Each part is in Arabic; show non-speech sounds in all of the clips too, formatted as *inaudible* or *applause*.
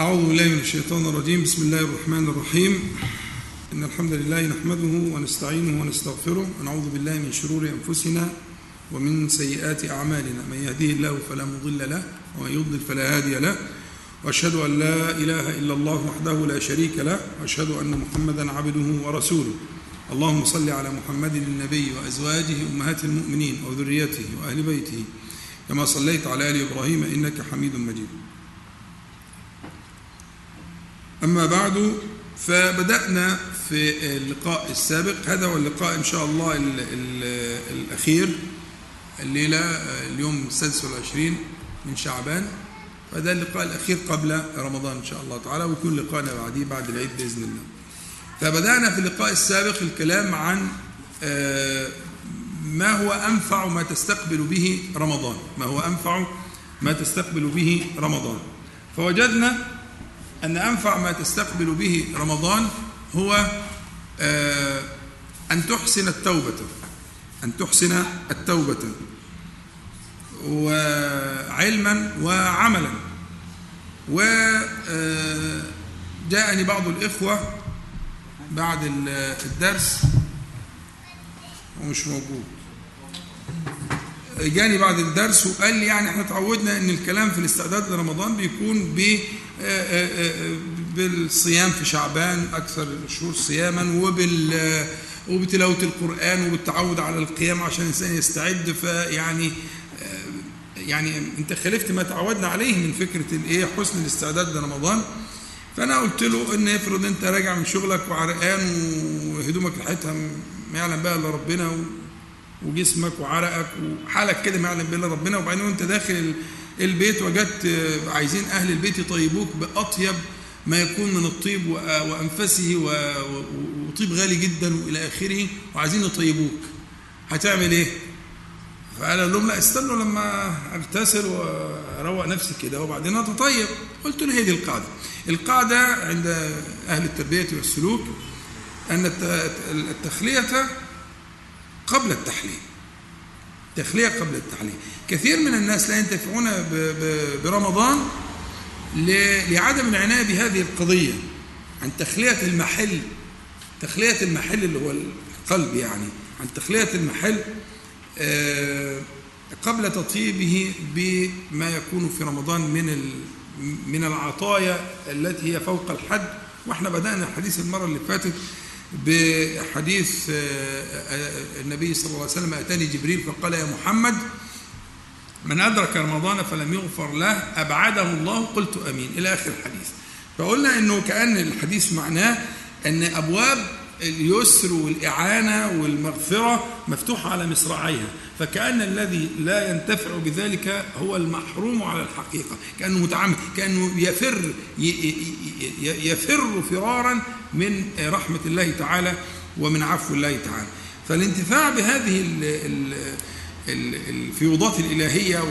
أعوذ بالله من الشيطان الرجيم. بسم الله الرحمن الرحيم. إن الحمد لله نحمده ونستعينه ونستغفره ونعوذ بالله من شرور أنفسنا ومن سيئات أعمالنا. من يهديه الله فلا مضل له ومن يضلل فلا هادي له. وأشهد أن لا إله إلا الله وحده لا شريك له. وأشهد أن محمدا عبده ورسوله. اللهم صل على محمد النبي وأزواجه أمهات المؤمنين وذريته وأهل بيته كما صليت على آل إبراهيم إنك حميد مجيد. أما بعد فبدأنا في اللقاء السابق. هذا هو اللقاء إن شاء الله ال ال الأخير الليلة اليوم السادس والعشرين من شعبان. فده اللقاء الأخير قبل رمضان إن شاء الله تعالى ويكون لقاءنا بعديه بعد العيد بإذن الله. فبدأنا في اللقاء السابق الكلام عن ما هو أنفع ما تستقبل به رمضان. ما هو أنفع ما تستقبل به رمضان. فوجدنا أن أنفع ما تستقبل به رمضان هو أن تحسن التوبة أن تحسن التوبة وعلما وعملا. وجاءني بعض الإخوة بعد الدرس. ومش موجود. جاني بعد الدرس وقال لي يعني إحنا تعودنا إن الكلام في الاستعداد لرمضان بيكون ب بالصيام في شعبان أكثر الشهور صياما وبال وبتلاوة القرآن وبالتعود على القيام عشان الإنسان يستعد. فيعني يعني أنت خالفت ما تعودنا عليه من فكرة الإيه حسن الاستعداد لرمضان. فأنا قلت له إن افرض أنت راجع من شغلك وعرقان وهدومك ريحتها ما يعلم بها الا ربنا وجسمك وعرقك وحالك كده ما يعلم بها الا ربنا وبعدين وأنت داخل البيت وجدت عايزين أهل البيت يطيبوك بأطيب ما يكون من الطيب وانفسه وطيب غالي جدا وإلى آخره وعايزين يطيبوك. هتعمل إيه؟ فقال لهم لا استنوا لما اغتسل وأروق نفسي كده وبعدين أتطيب. قلت له هي دي القاعدة. القاعدة عند أهل التربية والسلوك أن التخلية قبل التحليل. تخليه قبل التحليل. كثير من الناس لا ينتفعون برمضان لعدم العناية بهذه القضية عن تخلية المحل تخلية المحل اللي هو القلب يعني عن تخلية المحل قبل تطيبه بما يكون في رمضان من من العطايا التي هي فوق الحد. وإحنا بدأنا الحديث المرة اللي فاتت بحديث النبي صلى الله عليه وسلم أتاني جبريل فقال يا محمد من أدرك رمضان فلم يغفر له أبعده الله؟ قلت آمين. إلى آخر الحديث. فقلنا إنه كأن الحديث معناه أن أبواب اليسر والإعانة والمغفرة مفتوحة على مصراعيها. فكأن الذي لا ينتفع بذلك هو المحروم على الحقيقة. كأنه متعمد كأنه يفر يفر فرارا من رحمة الله تعالى ومن عفو الله تعالى. فالانتفاع بهذه الفيوضات الإلهية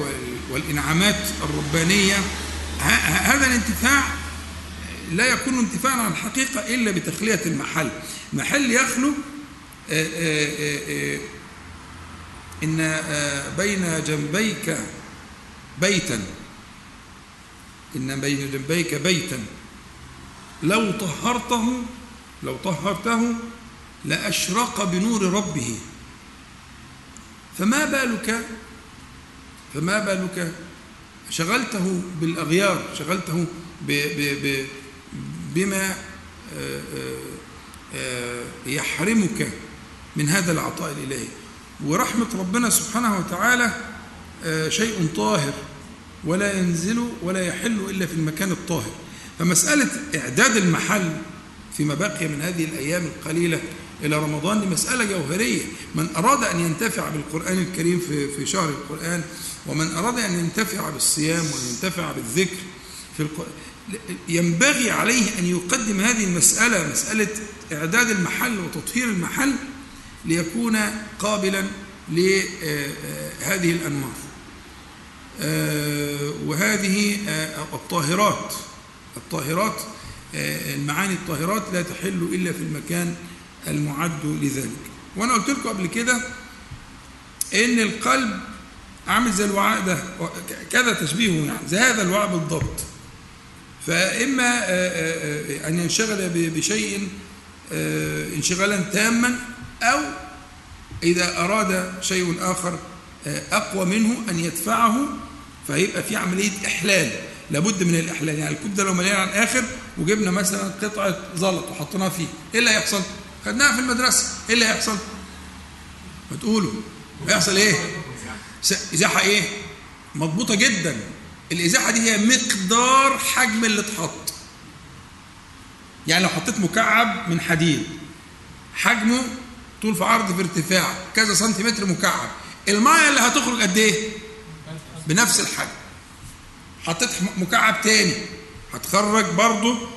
والإنعامات الربانية هذا الانتفاع لا يكون انتفاعا عن الحقيقة إلا بتخلية المحل. محل يخلو إن بين جنبيك بيتا. إن بين جنبيك بيتا. لو طهرته لو طهرته لأشرق بنور ربه. فما بالك فما بالك؟ شغلته بالأغيار شغلته ب ب ب بما يحرمك من هذا العطاء الإلهي. ورحمة ربنا سبحانه وتعالى شيء طاهر ولا ينزل ولا يحل إلا في المكان الطاهر. فمسألة إعداد المحل فيما بقي من هذه الأيام القليلة إلى رمضان دي مسألة جوهرية. من أراد أن ينتفع بالقرآن الكريم في في شهر القرآن ومن أراد أن ينتفع بالصيام وأن ينتفع بالذكر في القرآن ينبغي عليه أن يقدم هذه المسألة مسألة إعداد المحل وتطهير المحل ليكون قابلا لهذه الأنوار وهذه الطاهرات الطاهرات المعاني الطاهرات لا تحل إلا في المكان المعد لذلك. وأنا قلت لكم قبل كده إن القلب عامل زي الوعاء ده كذا تشبيهه يعني زي هذا الوعاء بالضبط. فإما أن ينشغل بشيء انشغالا تاما أو إذا أراد شيء آخر أقوى منه أن يدفعه فيبقى في عملية إحلال لابد من الإحلال يعني الكوب ده لو مليان على الآخر وجبنا مثلا قطعة زلط وحطيناها فيه إيه اللي هيحصل؟ خدناها في المدرسة إيه اللي هيحصل؟ ما تقولوا هيحصل إيه؟ إزاحة إيه؟ مضبوطة جدا الإزاحة دي هي مقدار حجم اللي اتحط. يعني لو حطيت مكعب من حديد حجمه طول في عرض في ارتفاع كذا سنتيمتر مكعب المية اللي هتخرج قد إيه؟ بنفس الحجم. حطيت مكعب تاني هتخرج برضه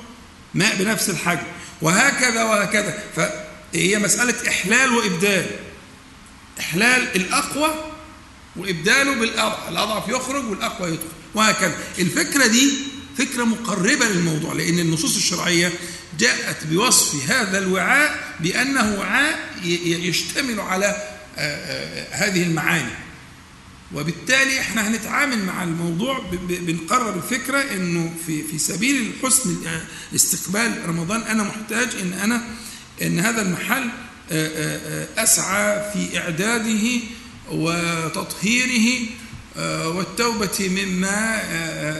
ماء بنفس الحجم. وهكذا وهكذا. فهي مسألة إحلال وإبدال. إحلال الأقوى وإبداله بالأضعف الأضعف يخرج والأقوى يدخل. وهكذا. الفكرة دي فكرة مقربة للموضوع لأن النصوص الشرعية جاءت بوصف هذا الوعاء بأنه وعاء يشتمل على هذه المعاني. وبالتالي إحنا هنتعامل مع الموضوع بنقرب الفكرة إنه في في سبيل حسن استقبال رمضان أنا محتاج إن أنا إن هذا المحل أسعى في إعداده وتطهيره والتوبة مما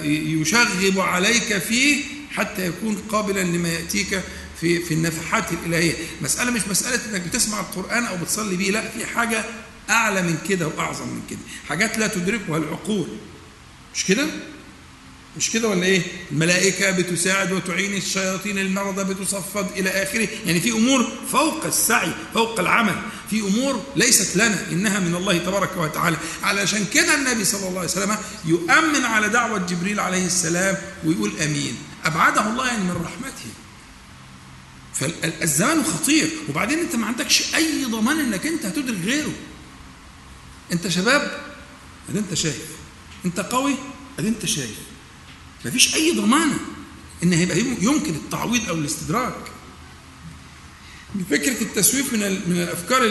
يشغب عليك فيه حتى يكون قابلا لما يأتيك في في النفحات الإلهية. مسألة مش مسألة إنك بتسمع القرآن أو بتصلي بيه لا في حاجة أعلى من كده وأعظم من كده. حاجات لا تدركها العقول. مش كده؟ مش كده ولا إيه؟ الملائكة بتساعد وتعين الشياطين المرضى بتصفد إلى آخره. يعني في أمور فوق السعي فوق العمل في أمور ليست لنا إنها من الله تبارك وتعالى. علشان كده النبي صلى الله عليه وسلم يؤمن على دعوة جبريل عليه السلام ويقول أمين. أبعده الله يعني من رحمته. فالزمان خطير. وبعدين أنت ما عندكش أي ضمان إنك أنت هتدرك غيره. أنت شباب ادي أنت شايف. أنت قوي ادي أنت شايف. مفيش أي ضمانة إن هيبقى يمكن التعويض أو الاستدراك. فكرة التسويف من من الأفكار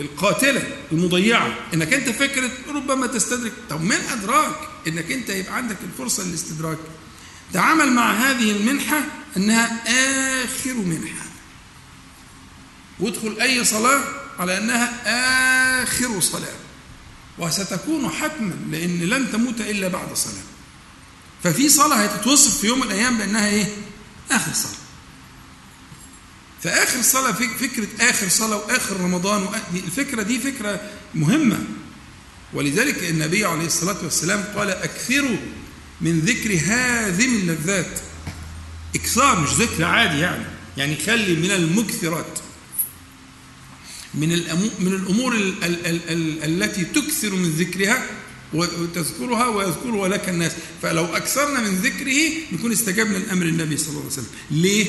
القاتلة المضيعة. إنك أنت فكرة ربما تستدرك. طب من ادراك إنك أنت يبقى عندك الفرصة للاستدراك. تعامل مع هذه المنحة أنها آخر منحة. وادخل أي صلاة على أنها آخر صلاة. وستكون حتما لأن لن تموت إلا بعد صلاة. ففي صلاة هتتوصف في يوم من الأيام بأنها إيه؟ آخر صلاة. فآخر صلاة فكرة آخر صلاة وآخر رمضان الفكرة دي فكرة مهمة ولذلك النبي عليه الصلاة والسلام قال أكثروا من ذكر هذم اللذات إكثار مش ذكر عادي يعني يعني خلي من المكثرات من من الأمور ال ال ال ال التي تكثر من ذكرها وتذكرها ويذكرها لك الناس. فلو أكثرنا من ذكره نكون استجبنا لأمر النبي صلى الله عليه وسلم. ليه؟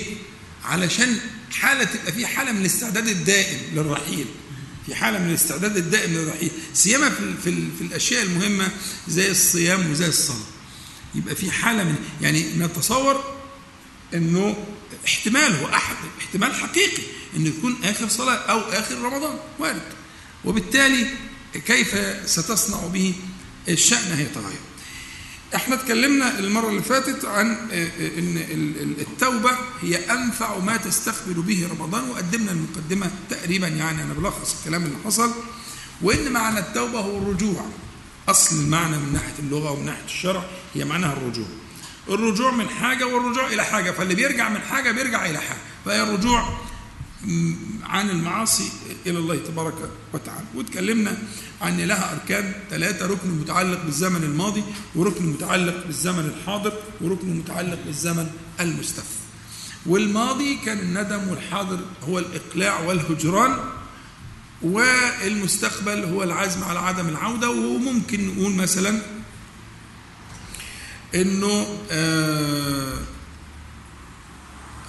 علشان حالة تبقى في حالة من الاستعداد الدائم للرحيل. في حالة من الاستعداد الدائم للرحيل. سيما في, في, في الأشياء المهمة زي الصيام وزي الصلاة. يبقى في حالة من يعني نتصور إنه احتمال هو أحد احتمال حقيقي انه يكون آخر صلاة أو آخر رمضان. وارد. وبالتالي كيف ستصنع به الشأن هيتغير إحنا اتكلمنا المرة اللي فاتت عن إن التوبة هي أنفع ما تستقبل به رمضان وقدمنا المقدمة تقريبا يعني أنا بلخص الكلام اللي حصل وإن معنى التوبة هو الرجوع. أصل المعنى من ناحية اللغة ومن ناحية الشرع هي معناها الرجوع. الرجوع من حاجة والرجوع إلى حاجة فاللي بيرجع من حاجة بيرجع إلى حاجة فهي الرجوع عن المعاصي إلى الله تبارك وتعالى. وتكلمنا عن لها أركان ثلاثة ركن متعلق بالزمن الماضي وركن متعلق بالزمن الحاضر وركن متعلق بالزمن المستقبل والماضي كان الندم والحاضر هو الإقلاع والهجران والمستقبل هو العزم على عدم العودة. وممكن نقول مثلا إنه آآ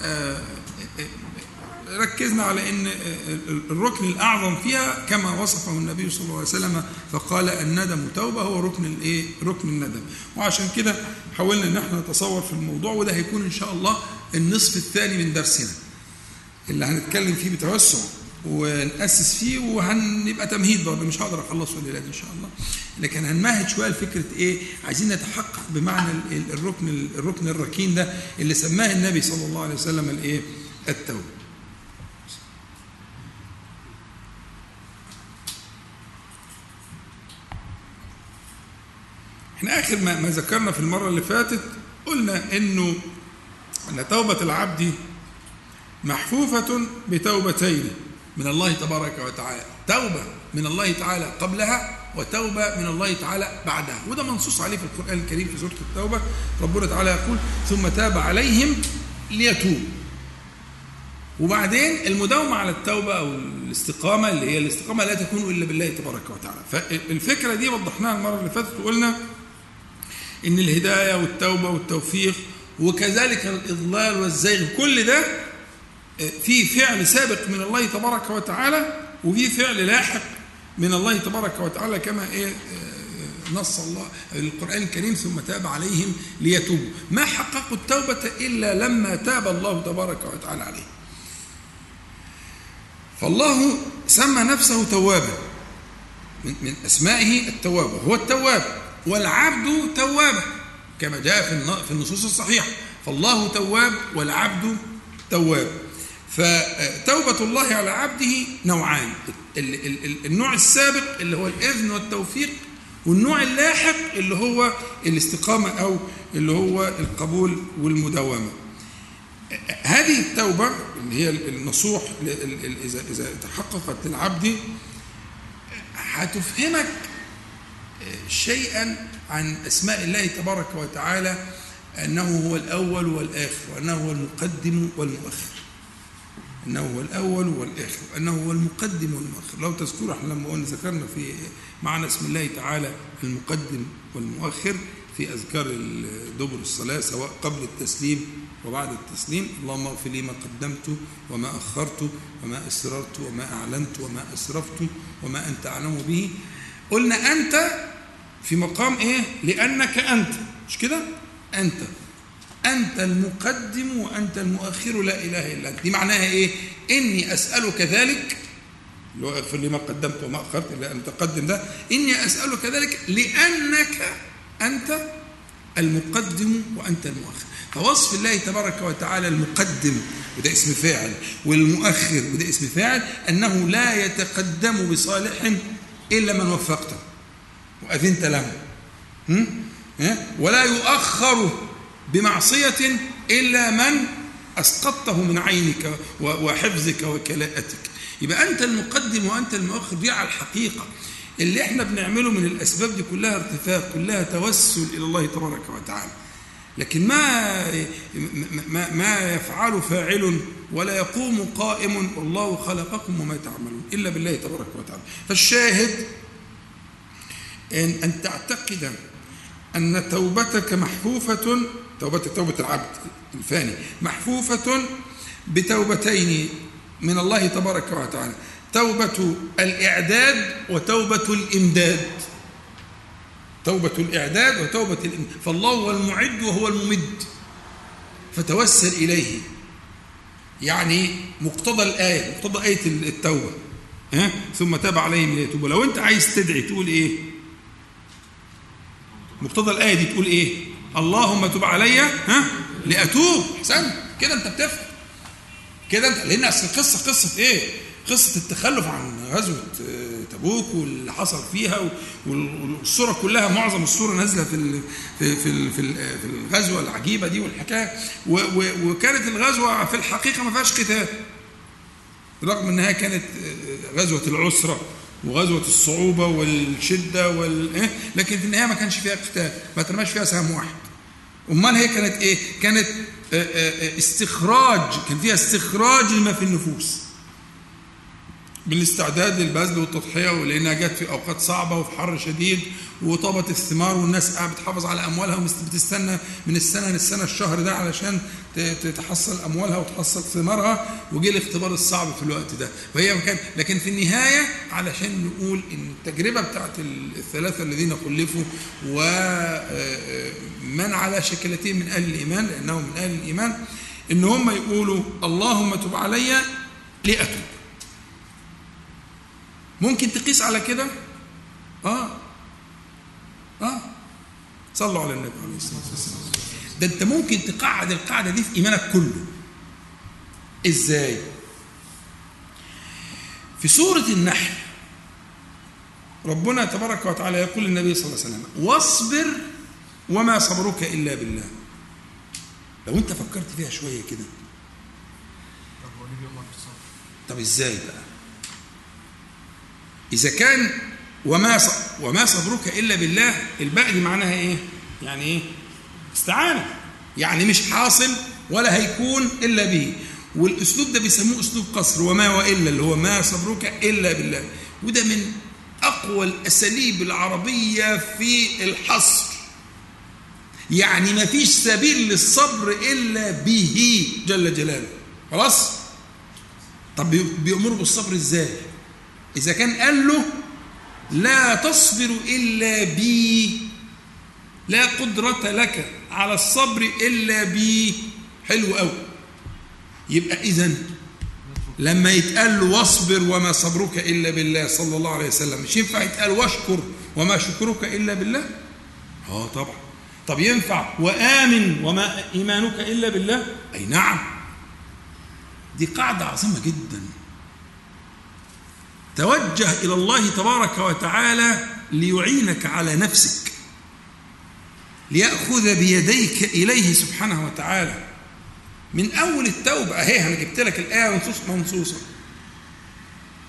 آآ ركزنا على إن الركن الأعظم فيها كما وصفه النبي صلى الله عليه وسلم فقال الندم توبة هو ركن الإيه؟ ركن الندم. وعشان كده حاولنا إن إحنا نتصور في الموضوع وده هيكون إن شاء الله النصف الثاني من درسنا. اللي هنتكلم فيه بتوسع ونأسس فيه وهنبقى تمهيد برضه. مش هقدر اخلصه الليلة دي إن شاء الله. لكن هنمهد شوية لفكرة إيه؟ عايزين نتحقق بمعنى الركن الركن الركين ده اللي سماه النبي صلى الله عليه وسلم الإيه؟ التوبة. إحنا آخر ما, ما ذكرنا في المرة اللي فاتت قلنا إنه أن توبة العبد محفوفة بتوبتين من الله تبارك وتعالى. توبة من الله تعالى قبلها وتوبة من الله تعالى بعدها. وده منصوص عليه في القرآن الكريم في سورة التوبة. ربنا تعالى يقول ثم تاب عليهم ليتوب وبعدين المداومة على التوبة أو الاستقامة اللي هي الاستقامة لا تكون إلا بالله تبارك وتعالى. فالفكرة دي وضحناها المرة اللي فاتت وقلنا إن الهداية والتوبة والتوفيق وكذلك الإضلال والزيغ كل ده آه، في فعل سابق من الله تبارك وتعالى وفي فعل لاحق من الله تبارك وتعالى كما إيه آه، نص الله القرآن الكريم ثم تاب عليهم ليتوبوا. ما حققوا التوبة إلا لما تاب الله تبارك وتعالى عليهم فالله سمى نفسه توابا من أسمائه التواب هو التواب. والعبد تواب كما جاء في النصوص الصحيحة. فالله تواب والعبد تواب. فتوبة الله على عبده نوعان. النوع السابق اللي هو الإذن والتوفيق والنوع اللاحق اللي هو الاستقامة أو اللي هو القبول والمداومة. هذه التوبة اللي هي النصوح إذا تحققت للعبد هتفهمك شيئا عن أسماء الله تبارك وتعالى أنه هو الأول والآخر وأنه هو المقدم والمؤخر. أنه هو الأول والآخر وأنه هو المقدم والمؤخر. لو تذكروا إحنا لما قلنا ذكرنا في معنى اسم الله تعالى المقدم والمؤخر في أذكار دبر الصلاة سواء قبل التسليم وبعد التسليم. اللهم اغفر لي ما قدمت وما أخرت وما أسررت وما أعلنت وما أسرفت وما أنت أعلم به. قلنا أنت في مقام إيه؟ لأنك أنت. مش كده؟ أنت. أنت المقدم وأنت المؤخر لا إله إلا أنت. دي معناها إيه؟ إني أسألك ذلك اللي هو اغفر لي ما قدمت وما أخرت الا أن تقدم ده. إني أسألك ذلك لأنك أنت المقدم وأنت المؤخر. فوصف الله تبارك وتعالى المقدم وده اسم فاعل والمؤخر وده اسم فاعل أنه لا يتقدم بصالح إلا من وفقته. وأذنت له. ولا يؤخر بمعصية إلا من أسقطته من عينك وحفظك وكلاءتك. يبقى أنت المقدم وأنت المؤخر دي على الحقيقة. اللي إحنا بنعمله من الأسباب دي كلها ارتفاق كلها توسل إلى الله تبارك وتعالى. لكن ما ما ما يفعل فاعل ولا يقوم قائم والله خلقكم وما تعملون إلا بالله تبارك وتعالى. فالشاهد أن أن تعتقد أن توبتك محفوفة توبة توبة العبد الفاني محفوفة بتوبتين من الله تبارك وتعالى توبة الإعداد وتوبة الإمداد. توبة الإعداد وتوبة الإمداد فالله هو المعد وهو الممد. فتوسل إليه. يعني مقتضى الآية مقتضى آية التوبة. ها؟ ثم تاب عليهم ليتوبوا. لو أنت عايز تدعي تقول إيه؟ مقتضى الآية دي تقول إيه؟ اللهم تب علي ها؟ لأتوب. احسن كده أنت بتفهم. كده أنت لأن أصل القصة قصة إيه؟ قصة التخلف عن غزوة آه، تبوك واللي حصل فيها والصورة كلها معظم الصورة نازلة في في في في الغزوة العجيبة دي والحكاية. وكانت الغزوة في الحقيقة ما فيهاش قتال رغم إنها كانت آه، غزوة العسرة. وغزوة الصعوبة والشدة وال... إيه؟ لكن في النهاية ما كانش فيها قتال ما ترماش فيها سهم واحد. أمال هي كانت إيه؟ كانت آه، آه، استخراج كان فيها استخراج لما في النفوس. بالاستعداد للبذل والتضحية ولأنها جت في أوقات صعبة وفي حر شديد وطابت الثمار والناس قاعدة بتحافظ على أموالها وبتستنى من السنة للسنة الشهر ده علشان تحصل أموالها وتحصل ثمارها وجه الاختبار الصعب في الوقت ده. وهي كان لكن في النهاية علشان نقول إن التجربة بتاعت الثلاثة الذين خلفوا ومن على شكلتين من أهل الإيمان لأنهم من أهل الإيمان إن هم يقولوا اللهم تب علي لأتوب. ممكن تقيس على كده؟ آه. آه. صلوا على النبي عليه الصلاة والسلام. ده أنت ممكن تقعد القاعده دي في إيمانك كله. إزاي؟ في سورة النحل ربنا تبارك وتعالى يقول للنبي صلى الله عليه وسلم واصبر وما صبرك إلا بالله. لو أنت فكرت فيها شوية كده. طب إزاي بقى؟ إذا كان وما وما صبرك إلا بالله الباقي دي معناها إيه؟ يعني إيه؟ استعانة. يعني مش حاصل ولا هيكون إلا به. والأسلوب ده بيسموه أسلوب قصر وما وإلا اللي هو ما صبرك إلا بالله. وده من أقوى الأساليب العربية في الحصر. يعني ما فيش سبيل للصبر إلا به جل جلاله. خلاص؟ طب بيأمره بالصبر إزاي؟ إذا كان قال له لا تصبر إلا بي لا قدرة لك على الصبر إلا بي. حلو قوي يبقى إذا لما يتقال له واصبر وما صبرك إلا بالله صلى الله عليه وسلم مش ينفع يتقال واشكر وما شكرك إلا بالله؟ آه طبعا. طب ينفع وآمن وما إيمانك إلا بالله؟ أي نعم. دي قاعدة عظيمة جدا. توجه إلى الله تبارك وتعالى ليعينك على نفسك ليأخذ بيديك إليه سبحانه وتعالى. من أول التوبة أهي أنا جبت لك الآية منصوص منصوصة.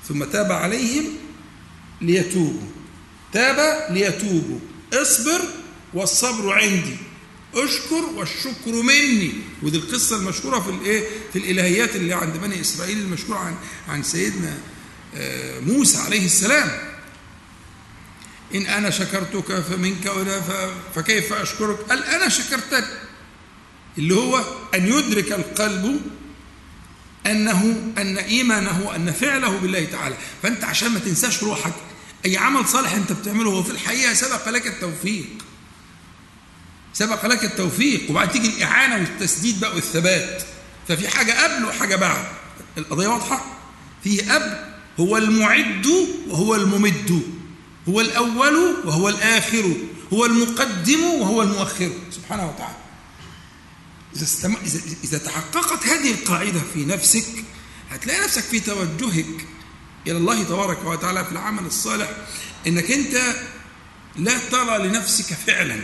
ثم تاب عليهم ليتوبوا. تاب ليتوبوا. اصبر والصبر عندي. اشكر والشكر مني. ودي القصة المشهورة في الإيه؟ في الإلهيات اللي عند بني إسرائيل المشهورة عن عن سيدنا موسى عليه السلام. إن أنا شكرتك فمنك ولا فكيف أشكرك؟ قال أنا شكرتك. اللي هو أن يدرك القلب أنه أن إيمانه أن فعله بالله تعالى. فأنت عشان ما تنساش روحك أي عمل صالح أنت بتعمله هو في الحقيقة سبق لك التوفيق. سبق لك التوفيق وبعد تيجي الإعانة والتسديد بقى والثبات. ففي حاجة قبل وحاجة بعد. القضية واضحة؟ في قبل هو المعد وهو الممد. هو الأول وهو الآخر. هو المقدم وهو المؤخر. سبحانه وتعالى. إذا, استم... إذا... إذا تحققت هذه القاعدة في نفسك هتلاقي نفسك في توجهك إلى الله تبارك وتعالى في العمل الصالح. إنك أنت لا ترى لنفسك فعلا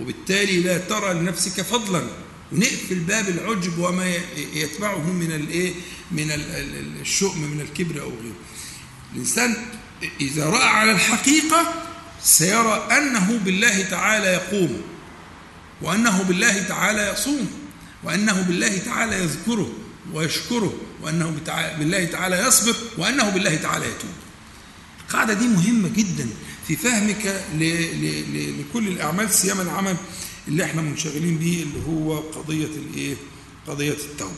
وبالتالي لا ترى لنفسك فضلا. ونقفل باب العجب وما يتبعه من الايه من الشؤم من الكبر أو غيره. الإنسان إذا رأى على الحقيقة سيرى أنه بالله تعالى يقوم وأنه بالله تعالى يصوم وأنه بالله تعالى يذكره ويشكره وأنه بالله تعالى يصبر وأنه بالله تعالى يتوب. القاعدة دي مهمة جدا في فهمك لكل الأعمال سيما العمل اللي إحنا منشغلين به اللي هو قضية الايه؟ قضية التوبة.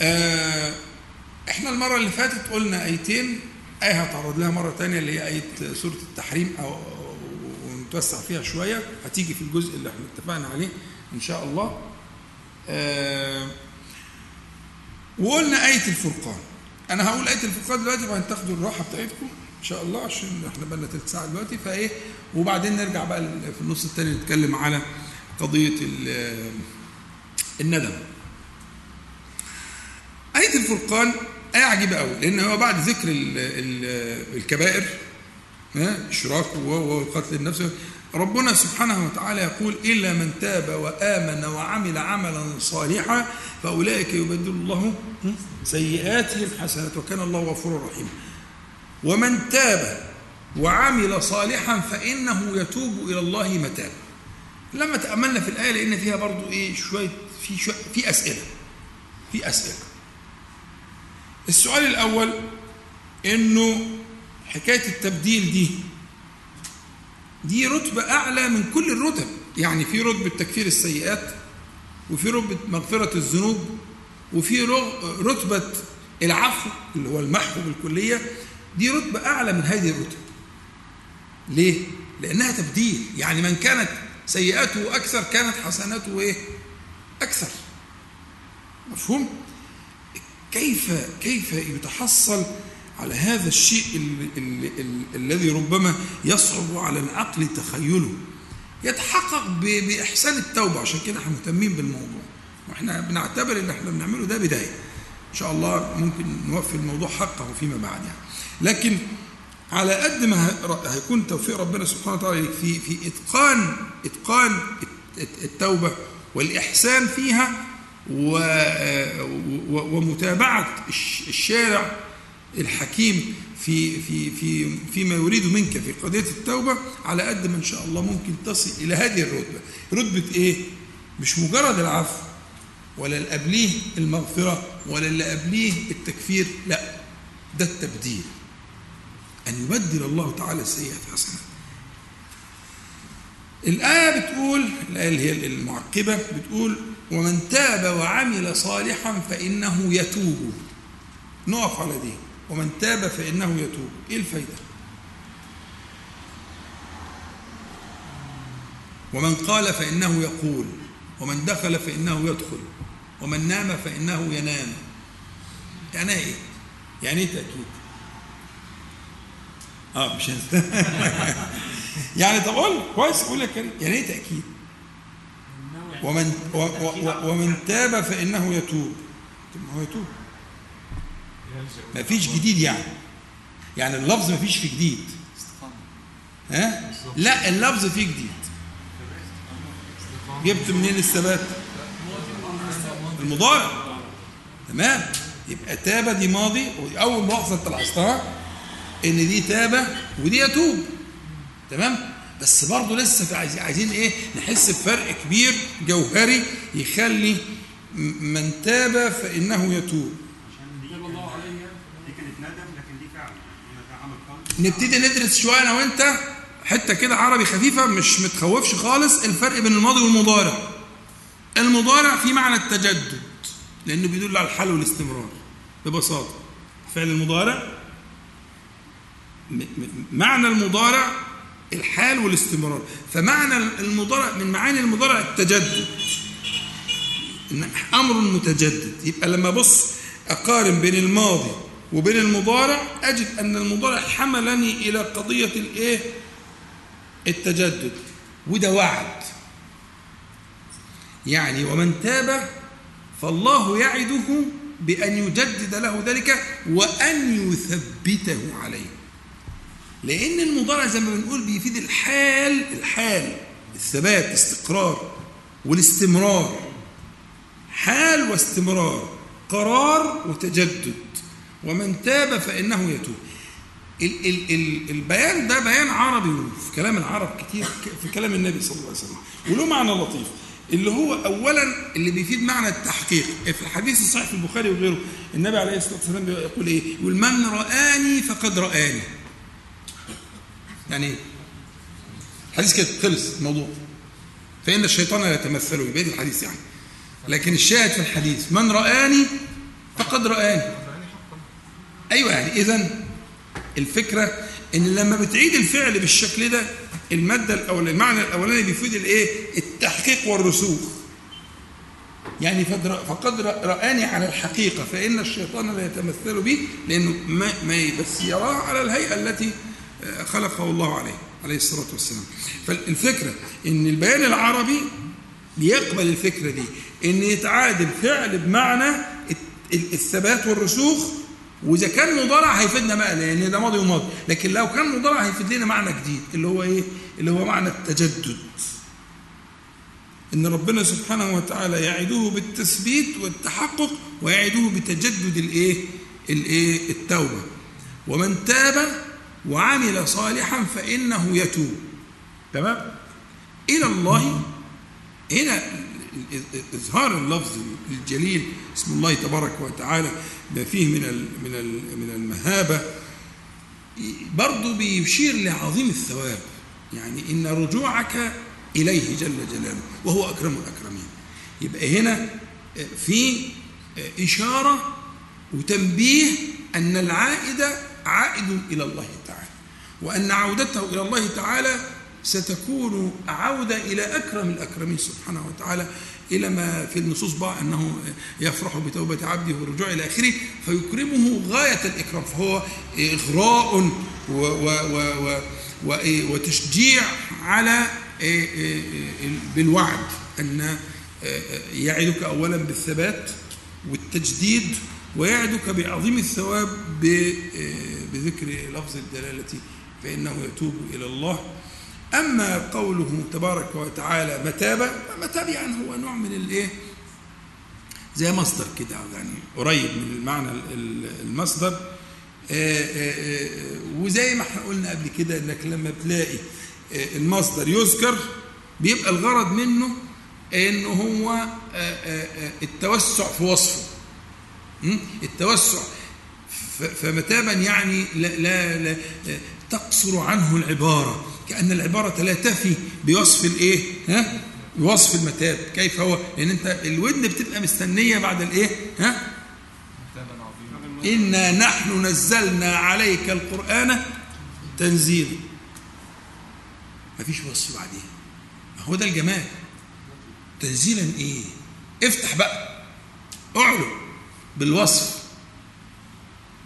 آه إحنا المرة اللي فاتت قلنا آيتين آية هتعرض لها مرة تانية اللي هي آية سورة التحريم أو ونتوسع فيها شوية هتيجي في الجزء اللي إحنا اتفقنا عليه إن شاء الله آه وقلنا آية الفرقان أنا هقول آية الفرقان دلوقتي وبعدين تاخدوا الراحة بتاعتكم إن شاء الله عشان إحنا بقى لنا تلت ساعة دلوقتي فإيه وبعدين نرجع بقى في النص الثاني نتكلم على قضية الندم. آية الفرقان آية عجيبة قوي لأن هو بعد ذكر ال ال الكبائر الشراك وقتل النفس ربنا سبحانه وتعالى يقول إلا من تاب وآمن وعمل عملا صالحا فأولئك يبدل الله سيئاتهم حسنات وكان الله غفورا رحيما ومن تاب وعمل صالحا فإنه يتوب إلى الله متابا. لما تأملنا في الآية لأن فيها برضو إيه شوية في شوية في أسئلة في أسئلة. السؤال الأول إنه حكاية التبديل دي دي رتبة أعلى من كل الرتب. يعني في رتبة تكفير السيئات وفي رتبة مغفرة الذنوب وفي رتبة العفو اللي هو المحو بالكلية دي رتبة أعلى من هذه الرتب. ليه؟ لأنها تبديل. يعني من كانت سيئاته أكثر كانت حسناته إيه؟ أكثر. مفهوم؟ كيف كيف يتحصل على هذا الشيء الذي ربما يصعب على العقل تخيله؟ يتحقق بإحسان التوبة. عشان كده إحنا مهتمين بالموضوع. وإحنا بنعتبر إن إحنا بنعمله ده بداية. إن شاء الله ممكن نوفي الموضوع حقه فيما بعد يعني. لكن على قد ما هيكون توفيق ربنا سبحانه وتعالى في في اتقان إتقان التوبة والإحسان فيها ومتابعة الشارع الحكيم في في في فيما يريد منك في قضية التوبة على قد ما إن شاء الله ممكن تصل إلى هذه الرتبة. رتبة إيه؟ مش مجرد العفو ولا اللي قبليه المغفرة ولا اللي قبليه التكفير لا ده التبديل. أن يبدل الله تعالى السيئات حسنات الآية بتقول الآية اللي هي المعقبة بتقول ومن تاب وعمل صالحا فإنه يتوب. نقف على دي. ومن تاب فإنه يتوب. إيه الفايدة؟ ومن قال فإنه يقول. ومن دخل فإنه يدخل. ومن نام فإنه ينام. يعني إيه؟ يعني إيه تأكيد؟ آه مش *laughs* يعني طب قول كويس قول يا كريم يعني إيه تأكيد؟ ومن و و ومن تاب فإنه يتوب. طب ما هو يتوب. ما فيش جديد يعني. يعني اللفظ ما فيش فيه جديد. ها؟ لا اللفظ فيه جديد. جبت منين الثبات؟ المضارع. تمام. يبقى تاب دي ماضي واول مؤاخذة انت لاحظتها إن دي تابه ودي يتوب. تمام؟ بس برضه لسه عايزين إيه؟ نحس بفرق كبير جوهري يخلي من تاب فإنه يتوب. نبتدي ندرس شوية أنا وأنت حتة كده عربي خفيفة مش متخوفش خالص. الفرق بين الماضي والمضارع. المضارع في معنى التجدد لأنه بيدل على الحل والاستمرار. ببساطة. فعل المضارع معنى المضارع الحال والاستمرار. فمعنى المضارع من معاني المضارع التجدد. أمر متجدد. يبقى لما ابص أقارن بين الماضي وبين المضارع أجد أن المضارع حملني إلى قضية الإيه؟ التجدد. وده وعد. يعني ومن تاب فالله يعده بأن يجدد له ذلك وأن يثبته عليه. لأن المضارع زي ما بنقول بيفيد الحال الحال الثبات استقرار والاستمرار. حال واستمرار قرار وتجدد. ومن تاب فإنه يتوب. ال ال ال البيان ده بيان عربي في كلام العرب كتير في كلام النبي صلى الله عليه وسلم. وله معنى لطيف. اللي هو اولا اللي بيفيد معنى التحقيق. في الحديث الصحيح في البخاري وغيره النبي عليه الصلاة والسلام يقول إيه؟ يقول من رآني فقد رآني. يعني؟ حديث كده خلص الموضوع فإن الشيطان لا يتمثل ببيت الحديث يعني لكن الشاهد في الحديث من رآني فقد رآني أيوة يعني إذا الفكرة إن لما بتعيد الفعل بالشكل ده المادة الأولانية المعنى الأولاني بيفيد الإيه؟ التحقيق والرسوخ يعني فقد رآني على الحقيقة فإن الشيطان لا يتمثل بي لأنه ما بس يراه على الهيئة التي خلقه الله عليه عليه الصلاة والسلام. فالفكرة إن البيان العربي بيقبل الفكرة دي إن يتعادل فعل بمعنى الثبات والرسوخ وإذا كان مضارع هيفيدنا بقى لأن ده ماضي وماضي. لكن لو كان مضارع هيفيد لنا معنى جديد اللي هو إيه؟ اللي هو معنى التجدد. إن ربنا سبحانه وتعالى يعده بالتثبيت والتحقق ويعده بتجدد الإيه؟ الإيه؟ التوبة. ومن تاب وعمل صالحا فإنه يتوب. تمام؟ إلى الله هنا إظهار اللفظ الجليل اسم الله تبارك وتعالى ما فيه من من من المهابة برضه بيشير لعظيم الثواب. يعني إن رجوعك إليه جل جلاله وهو أكرم الأكرمين. يبقى هنا في إشارة وتنبيه أن العائد عائد إلى الله. وأن عودته إلى الله تعالى ستكون عودة إلى أكرم الأكرمين سبحانه وتعالى إلى ما في النصوص بعض أنه يفرح بتوبة عبده والرجوع إلى آخره فيكرمه غاية الإكرام فهو إغراء و و و و وتشجيع على بالوعد أن يعدك أولا بالثبات والتجديد ويعدك بعظيم الثواب بذكر لفظ الدلالة فإنه يتوب إلى الله. أما قوله تبارك وتعالى متابة متاب يعني هو نوع من الإيه؟ زي مصدر كده يعني قريب من المعنى المصدر. آه، آه، آه، وزي ما إحنا قلنا قبل كده إنك لما بتلاقي المصدر يذكر بيبقى الغرض منه إن هو التوسع في وصفه. التوسع. فمتابا يعني لا, لا, لا تقصر عنه العبارة كأن العبارة لا تفي بوصف الإيه؟ ها؟ بوصف المتاب. كيف هو؟ لأن أنت الودن بتبقى مستنية بعد الإيه؟ ها؟ إنا نحن نزلنا عليك القرآن تنزيلا. مفيش وصف بعدين هو ده الجمال. تنزيلا إيه؟ افتح بقى. اعلو بالوصف.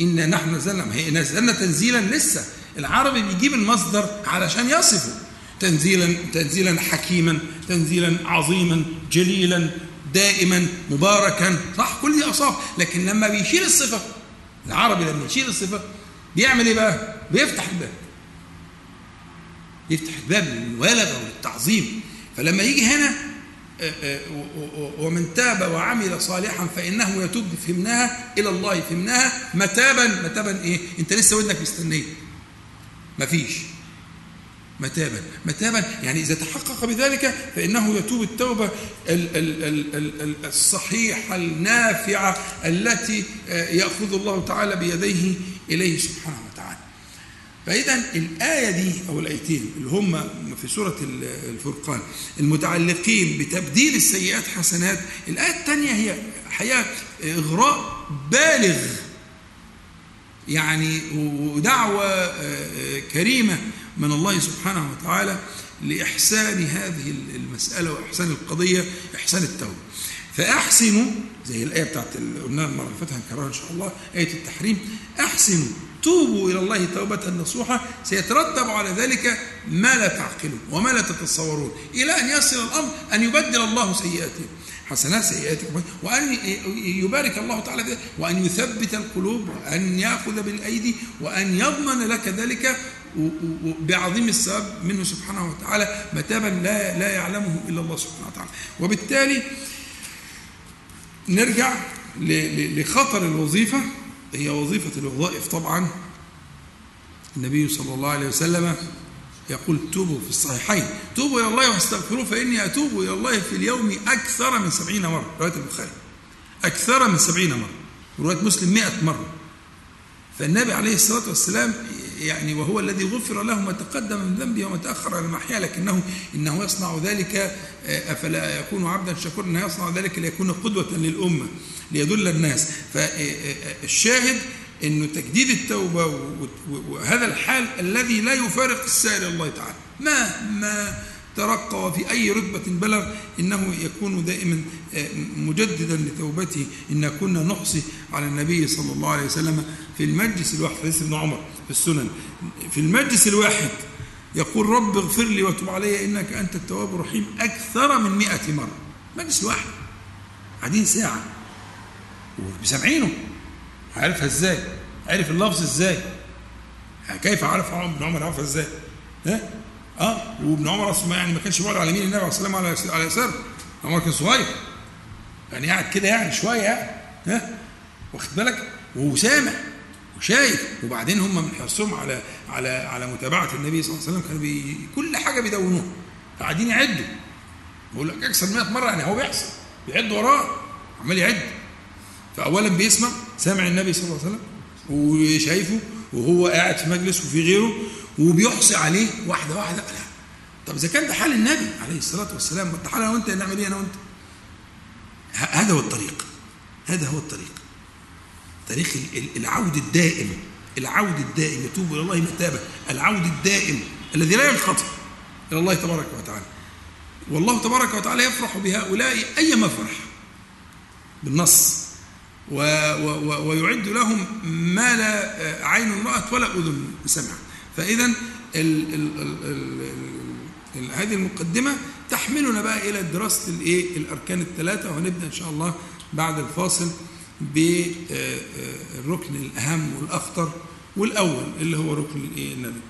إنا نحن نزلنا. ما هي نزلنا تنزيلا لسه. العربي بيجيب المصدر علشان يصفه. تنزيلا تنزيلا حكيما تنزيلا عظيما جليلا دائما مباركا. صح كل دي أوصاف. لكن لما بيشيل الصفة العربي لما يشيل الصفة بيعمل إيه بقى؟ بيفتح الباب. يفتح الباب للمبالغه والتعظيم فلما يجي هنا آه، آه، ومن تاب وعمل صالحا فإنه يتوب فهمناها إلى الله فهمناها متابا متابا إيه؟ أنت لسه ودنك مستنية. مفيش متابا. متابا. يعني إذا تحقق بذلك فإنه يتوب التوبة الصحيحة النافعة التي آه، يأخذ الله تعالى بيديه إليه سبحانه وتعالى. فإذا الآية دي أو الآيتين اللي هم في سورة الفرقان المتعلقين بتبديل السيئات حسنات الآية الثانية هي حياة إغراء بالغ. يعني ودعوة آه، آه، كريمة من الله سبحانه وتعالى لإحسان هذه المسألة وإحسان القضية إحسان التوبة. فأحسنوا زي الآية بتاعت قلناها المرة اللي فاتت هنكررها إن شاء الله آية التحريم أحسنوا توبوا إلى الله توبة نصوحة سيترتب على ذلك ما لا تعقلون وما لا تتصورون إلى أن يصل الأمر أن يبدل الله سيئاتهم حسنات سيئاتكم وأن يبارك الله تعالى فيها وأن يثبت القلوب وأن يأخذ بالأيدي وأن يضمن لك ذلك بعظيم الثواب منه سبحانه وتعالى متابا لا لا يعلمه إلا الله سبحانه وتعالى. وبالتالي نرجع لخطر الوظيفة هي وظيفة الوظائف طبعا. النبي صلى الله عليه وسلم يقول توبوا في الصحيحين. توبوا إلى الله واستغفروه فإني أتوب إلى الله في اليوم أكثر من سبعين مرة. رواية البخاري. أكثر من سبعين مرة. ورواية مسلم مئة مرة. فالنبي عليه الصلاة والسلام يعني وهو الذي غفر له ما تقدم من ذنبه وما تأخر عن المحيا لكنه إنه يصنع ذلك آه، أفلا يكون عبدا شكورا إنه يصنع ذلك ليكون قدوة للأمة ليدل الناس. فالشاهد انه تجديد التوبة وهذا الحال الذي لا يفارق السائر الله تعالى. ما ما ترقى وفي أي رتبة بلغ إنه يكون دائما آه، مجددا لتوبته. ان كنا نحصي على النبي صلى الله عليه وسلم في المجلس الواحد. حديث ابن عمر في السنن. في المجلس الواحد يقول رب اغفر لي وتب علي إنك أنت التواب الرحيم. أكثر من مئة مرة. مجلس واحد. قاعدين ساعة. وسامعينه عارفها إزاي؟ عرف اللفظ إزاي؟ كيف عرف ابن عمر عرفها إزاي؟ ها؟ آه؟ وابن عمر أصلا يعني ما كانش بيقعد على يمين النبي عليه الصلاه والسلام على يسار عمر كان صغير. يعني قاعد كده يعني شوية يعني. ها؟ واخد بالك؟ وهو سامع وشايف. وبعدين هم من حرصهم على على على متابعة النبي صلى الله عليه وسلم. كانوا بي كل حاجة بيدونوها. قاعدين يعدوا. بقول لك أكثر من 100 مرة يعني هو بيحصل. بيعد وراه. عمال يعد. فأولا بيسمع. سامع النبي صلى الله عليه وسلم وشايفه وهو قاعد في مجلس وفي غيره وبيحصي عليه واحدة واحدة. لا. طب إذا كان ده حال النبي عليه الصلاة والسلام ما حال أنا وأنت نعمل إيه أنا وأنت؟ هذا هو الطريق. هذا هو الطريق. طريق العود الدائم العود الدائم يتوب إلى الله متابة العود الدائم الذي لا ينقطع إلى الله تبارك وتعالى. والله تبارك وتعالى يفرح بهؤلاء أيما فرح. بالنص. و و ويعد لهم ما لا عين رأت ولا أذن سمعت. فإذا هذه المقدمة تحملنا بقى إلى دراسة الإيه؟ الأركان الثلاثة وهنبدأ إن شاء الله بعد الفاصل بالركن الأهم والأخطر والأول اللي هو ركن الندم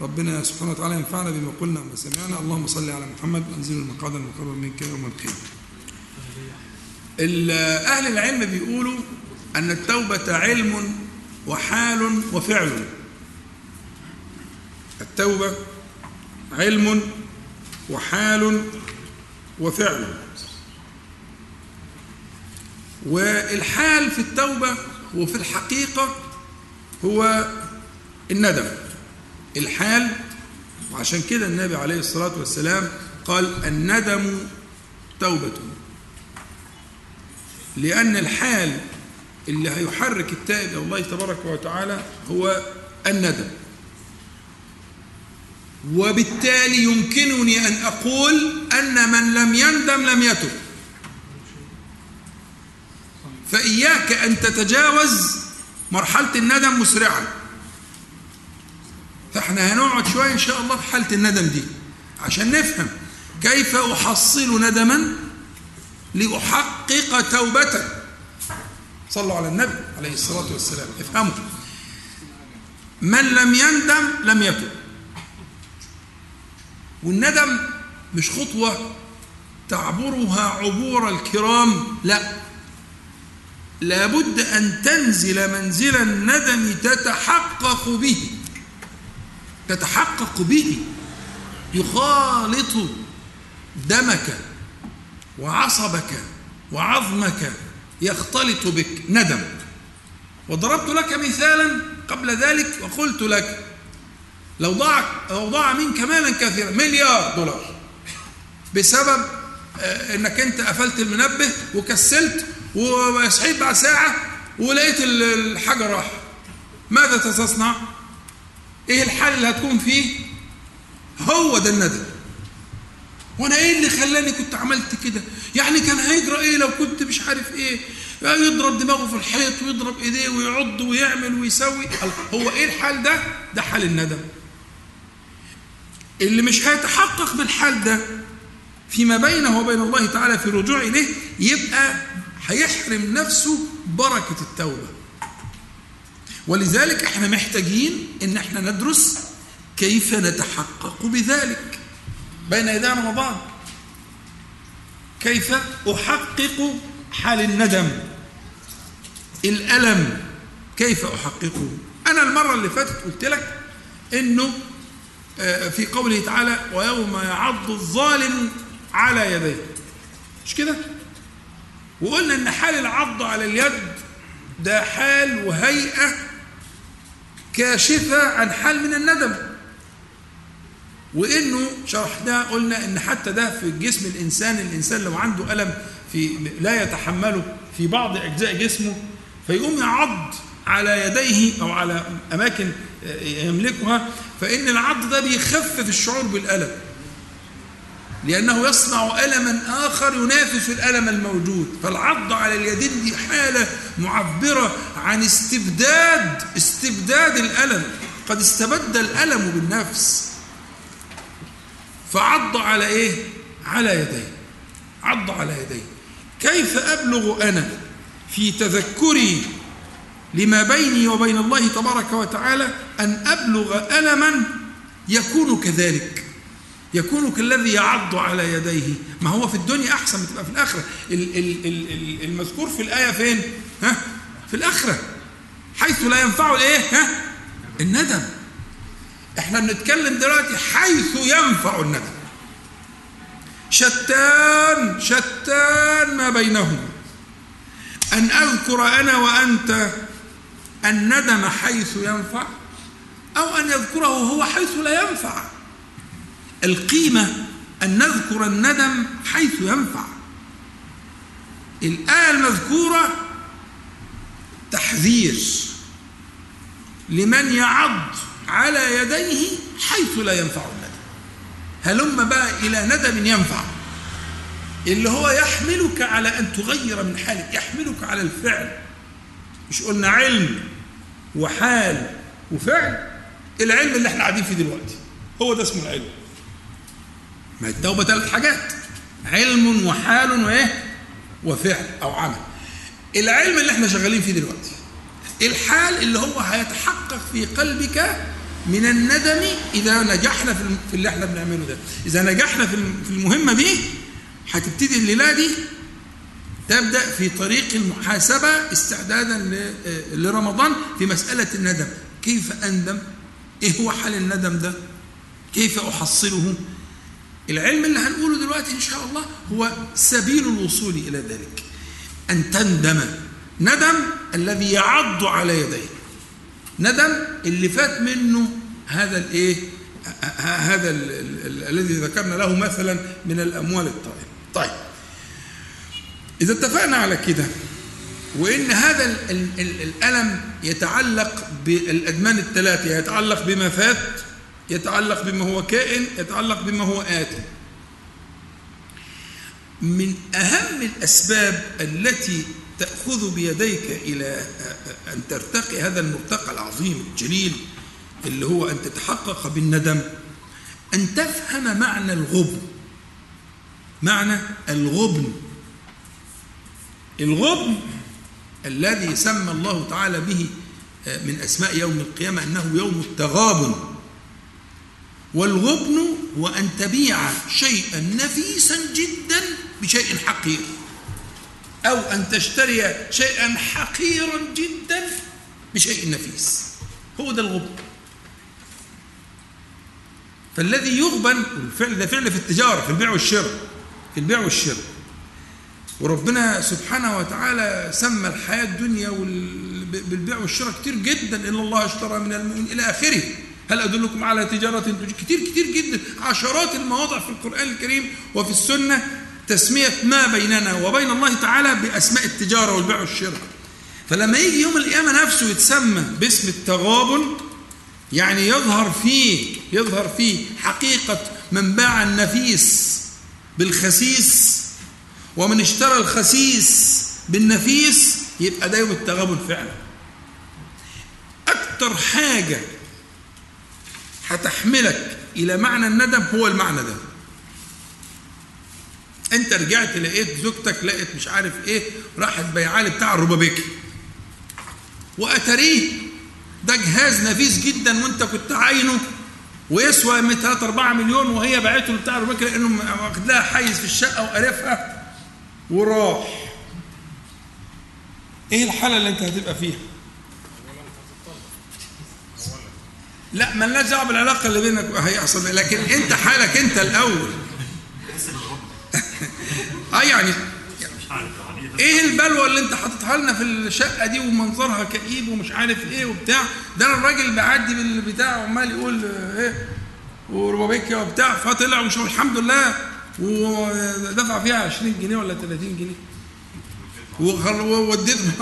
ربنا سبحانه وتعالى ينفعنا بما قلنا وما سمعنا اللهم صل على محمد وانزل المقعد المقرر منك يوم القيامة. أهل العلم بيقولوا أن التوبة علم وحال وفعل. التوبة علم وحال وفعل. والحال في التوبة وفي الحقيقة هو الندم. الحال وعشان كده النبي عليه الصلاة والسلام قال الندم توبة. لأن الحال اللي هيحرك التائب إلى الله تبارك وتعالى هو الندم. وبالتالي يمكنني أن أقول أن من لم يندم لم يتب. فإياك أن تتجاوز مرحلة الندم مسرعا. فإحنا هنقعد شوية إن شاء الله في حالة الندم دي عشان نفهم كيف أحصل ندما لأحقق توبة. صلوا على النبي عليه الصلاة والسلام. افهموا. من لم يندم لم يتب والندم مش خطوة تعبرها عبور الكرام لا. لابد أن تنزل منزل الندم تتحقق به. تتحقق به. يخالط دمك. وعصبك وعظمك يختلط بك ندم وضربت لك مثالا قبل ذلك وقلت لك لو ضاع لو ضاع منك مالا كثيرا مليار دولار بسبب إنك أنت قفلت المنبه وكسلت وصحيت بعد ساعة ولقيت الحاجة راح ماذا تصنع؟ إيه الحال اللي هتكون فيه؟ هو ده الندم وأنا إيه اللي خلاني كنت عملت كده؟ يعني كان هيجرى إيه لو كنت مش عارف إيه؟ يضرب دماغه في الحيط ويضرب ايديه ويعض ويعمل ويسوي هو إيه الحال ده؟ ده حال الندم اللي مش هيتحقق بالحال ده فيما بينه وبين الله تعالى في الرجوع إليه يبقى هيحرم نفسه بركة التوبة ولذلك إحنا محتاجين إن إحنا ندرس كيف نتحقق بذلك بين يدي رمضان كيف أحقق حال الندم؟ الألم كيف أحققه؟ أنا المرة اللي فاتت قلت لك إنه في قوله تعالى ويوم يعض الظالم على يديه. مش كده؟ وقلنا إن حال العض على اليد ده حال وهيئة كاشفة عن حال من الندم. وإنه شرحناه قلنا إن حتى ده في جسم الإنسان الإنسان لو عنده ألم في لا يتحمله في بعض أجزاء جسمه فيقوم يعض على يديه أو على أماكن يملكها فإن العض ده بيخفف الشعور بالألم. لأنه يصنع ألما آخر ينافس الألم الموجود. فالعض على اليدين دي حالة معبرة عن استبداد استبداد الألم. قد استبد الألم بالنفس. فعض على إيه؟ على يديه. عض على يديه. كيف أبلغ أنا في تذكري لما بيني وبين الله تبارك وتعالى أن أبلغ ألما يكون كذلك؟ يكون كالذي يعض على يديه. ما هو في الدنيا أحسن بتبقى في الآخرة. المذكور في الآية فين؟ ها؟ في الآخرة. حيث لا ينفع الإيه؟ ها؟ الندم. إحنا بنتكلم دلوقتي حيث ينفع الندم. شتان شتان ما بينهما أن أذكر أنا وأنت الندم حيث ينفع أو أن يذكره هو حيث لا ينفع. القيمة أن نذكر الندم حيث ينفع. الآية المذكورة تحذير لمن يعض على يديه حيث لا ينفع الندم. هلم بقى إلى ندم ينفع. اللي هو يحملك على أن تغير من حالك يحملك على الفعل. مش قلنا علم وحال وفعل. العلم اللي إحنا قاعدين فيه دلوقتي هو ده اسمه العلم. ما التوبة ثلاث حاجات. علم وحال وإيه؟ وفعل أو عمل. العلم اللي إحنا شغالين فيه دلوقتي الحال اللي هو هيتحقق في قلبك من الندم إذا نجحنا في اللي إحنا بنعمله ده. إذا نجحنا في المهمة دي هتبتدي الليلة دي تبدأ في طريق المحاسبة استعدادا لرمضان في مسألة الندم. كيف أندم؟ إيه هو حال الندم ده؟ كيف أحصله؟ العلم اللي هنقوله دلوقتي إن شاء الله هو سبيل الوصول إلى ذلك. أن تندم. ندم الذي يعض على يديه. ندم اللي فات منه هذا الايه؟ هذا الذي ذكرنا له مثلا من الأموال الطائلة. طيب. إذا اتفقنا على كده وإن هذا الألم يتعلق بالأدمان الثلاثة يتعلق بما فات يتعلق بما هو كائن يتعلق بما هو آت من أهم الأسباب التي تأخذ بيديك إلى أن ترتقي هذا المرتقى العظيم الجليل اللي هو أن تتحقق بالندم أن تفهم معنى الغبن. معنى الغبن. الغبن الذي سمى الله تعالى به من أسماء يوم القيامة أنه يوم التغابن. والغبن هو أن تبيع شيئا نفيسا جدا بشيء حقير أو أن تشتري شيئا حقيرا جدا بشيء نفيس. هو ده الغبن. فالذي يغبن الفعل ده فعل في التجارة في البيع والشراء في البيع والشراء. وربنا سبحانه وتعالى سمى الحياة الدنيا بالبيع والشراء كتير جدا إن الله اشترى من المؤمن إلى آخره. هل أدلكم على تجارة كتير كتير جدا. عشرات المواضع في القرآن الكريم وفي السنة تسمية ما بيننا وبين الله تعالى بأسماء التجارة والبيع والشراء. فلما يجي يوم القيامة نفسه يتسمى باسم التغابن يعني يظهر فيه يظهر فيه حقيقة من باع النفيس بالخسيس ومن اشترى الخسيس بالنفيس يبقى ده يوم التغابن فعلا. أكتر حاجة هتحملك إلى معنى الندم هو المعنى ده. أنت رجعت لقيت زوجتك لقيت مش عارف إيه راحت بيعالي بتاع الربابيكي. وأتاريه ده جهاز نفيس جدا وانت كنت عاينه ويسوى من 3 4 مليون وهي باعته لبتاع الربابيكي لأنه واخد لها حيز في الشقة وقرفها وراح. إيه الحالة اللي أنت هتبقى فيها؟ لا مالناش دعوة بالعلاقة اللي بينك هيحصل لكن أنت حالك أنت الأول. *laughs* آه يعني إيه البلوه اللي انت حاططها لنا في الشقة دي ومنظرها كئيب ومش عارف إيه وبتاع؟ ده أنا الراجل بعدي بالبتاع وعمال يقول إيه وربابيكيا وبتاع فطلع ومش الحمد لله ودفع فيها 20 جنيه ولا 30 جنيه. ووديتنا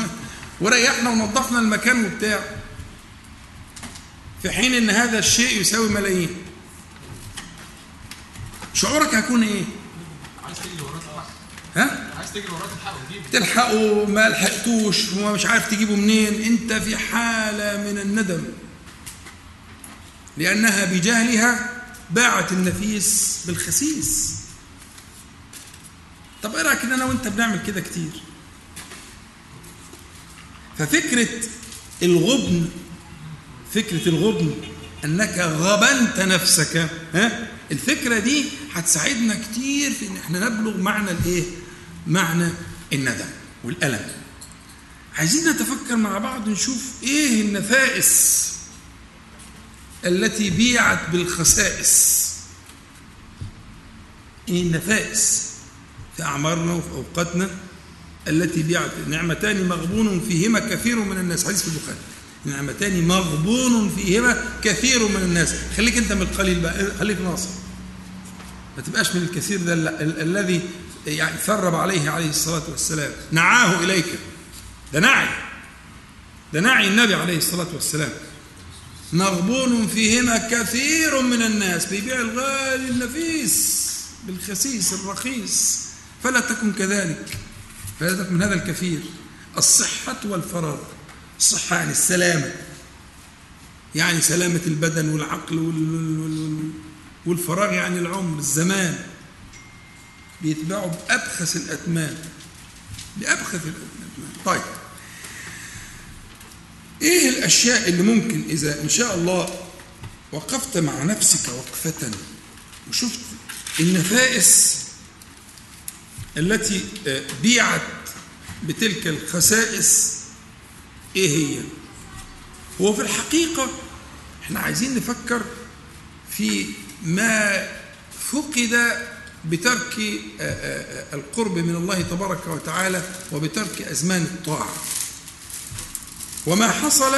وريحنا ونظفنا المكان وبتاع. في حين إن هذا الشيء يساوي ملايين. شعورك هيكون إيه؟ عايز ها؟ تلحقه ما لحقتوش ومش عارف تجيبه منين. انت في حالة من الندم. لأنها بجهلها باعت النفيس بالخسيس. طب إيه رأيك إن أنا وأنت بنعمل كده كتير؟ ففكرة الغبن فكرة الغبن أنك غبنت نفسك ها؟ الفكرة دي هتساعدنا كتير في إن إحنا نبلغ معنى الإيه؟ معنى الندم والألم. عايزين نتفكر مع بعض نشوف إيه النفائس التي بيعت بالخسائس. إيه النفائس في أعمارنا وفي أوقاتنا التي بيعت؟ نعمتان مغبون فيهما كثير من الناس. حديث في البخاري. نعمتان مغبون فيهما كثير من الناس. خليك أنت من القليل بقى. خليك ناصر. ما تبقاش من الكثير ده ال- ال- الذي يعني ثرب عليه عليه الصلاة والسلام. نعاه إليك. ده نعي. ده نعي النبي عليه الصلاة والسلام. مغبون فيهما كثير من الناس. بيبيع الغالي النفيس بالخسيس الرخيص. فلا تكن كذلك. فلا تكن من هذا الكثير. الصحة والفراغ الصحة يعني السلامة. يعني سلامة البدن والعقل والفراغ يعني العمر الزمان. بيتباعوا بأبخس الأثمان بأبخس الأثمان طيب. إيه الأشياء اللي ممكن إذا إن شاء الله وقفت مع نفسك وقفة وشفت النفائس التي آه، بيعت بتلك الخسائس إيه هي؟ هو في الحقيقة إحنا عايزين نفكر في ما فقد بترك آه، آه، القرب من الله تبارك وتعالى وبترك أزمان الطاعة. وما حصل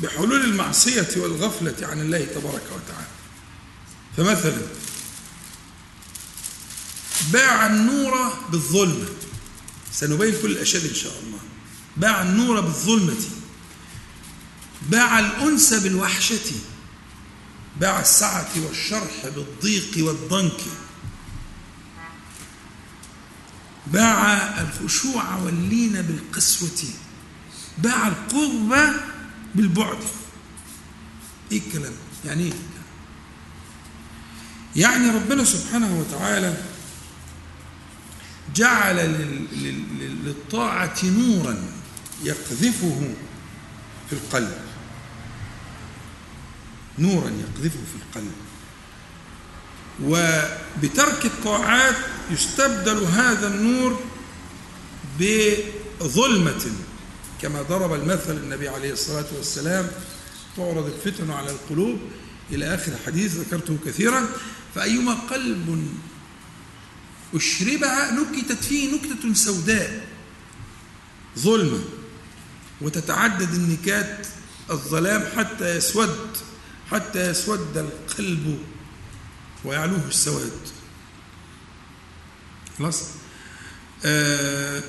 بحلول المعصية والغفلة عن الله تبارك وتعالى. فمثلا باع النور بالظلمة. سنبين كل الأشياء إن شاء الله. باع النور بالظلمة. باع الأنس بالوحشة. باع السعة والشرح بالضيق والضنك. باع الخشوع واللين بالقسوة. باع القرب بالبعد. إيه الكلام؟ يعني إيه؟ يعني ربنا سبحانه وتعالى جعل للطاعة نورا يقذفه في القلب. نورا يقذفه في القلب. وبترك الطاعات يستبدل هذا النور بظلمة كما ضرب المثل النبي عليه الصلاة والسلام تعرض الفتن على القلوب. إلى آخر الحديث ذكرته كثيرا. فأيما قلب أشربها نكتت فيه نكتة سوداء ظلمة وتتعدد النكات الظلام حتى يسود حتى يسود القلب ويعلوه السواد. خلاص؟ آه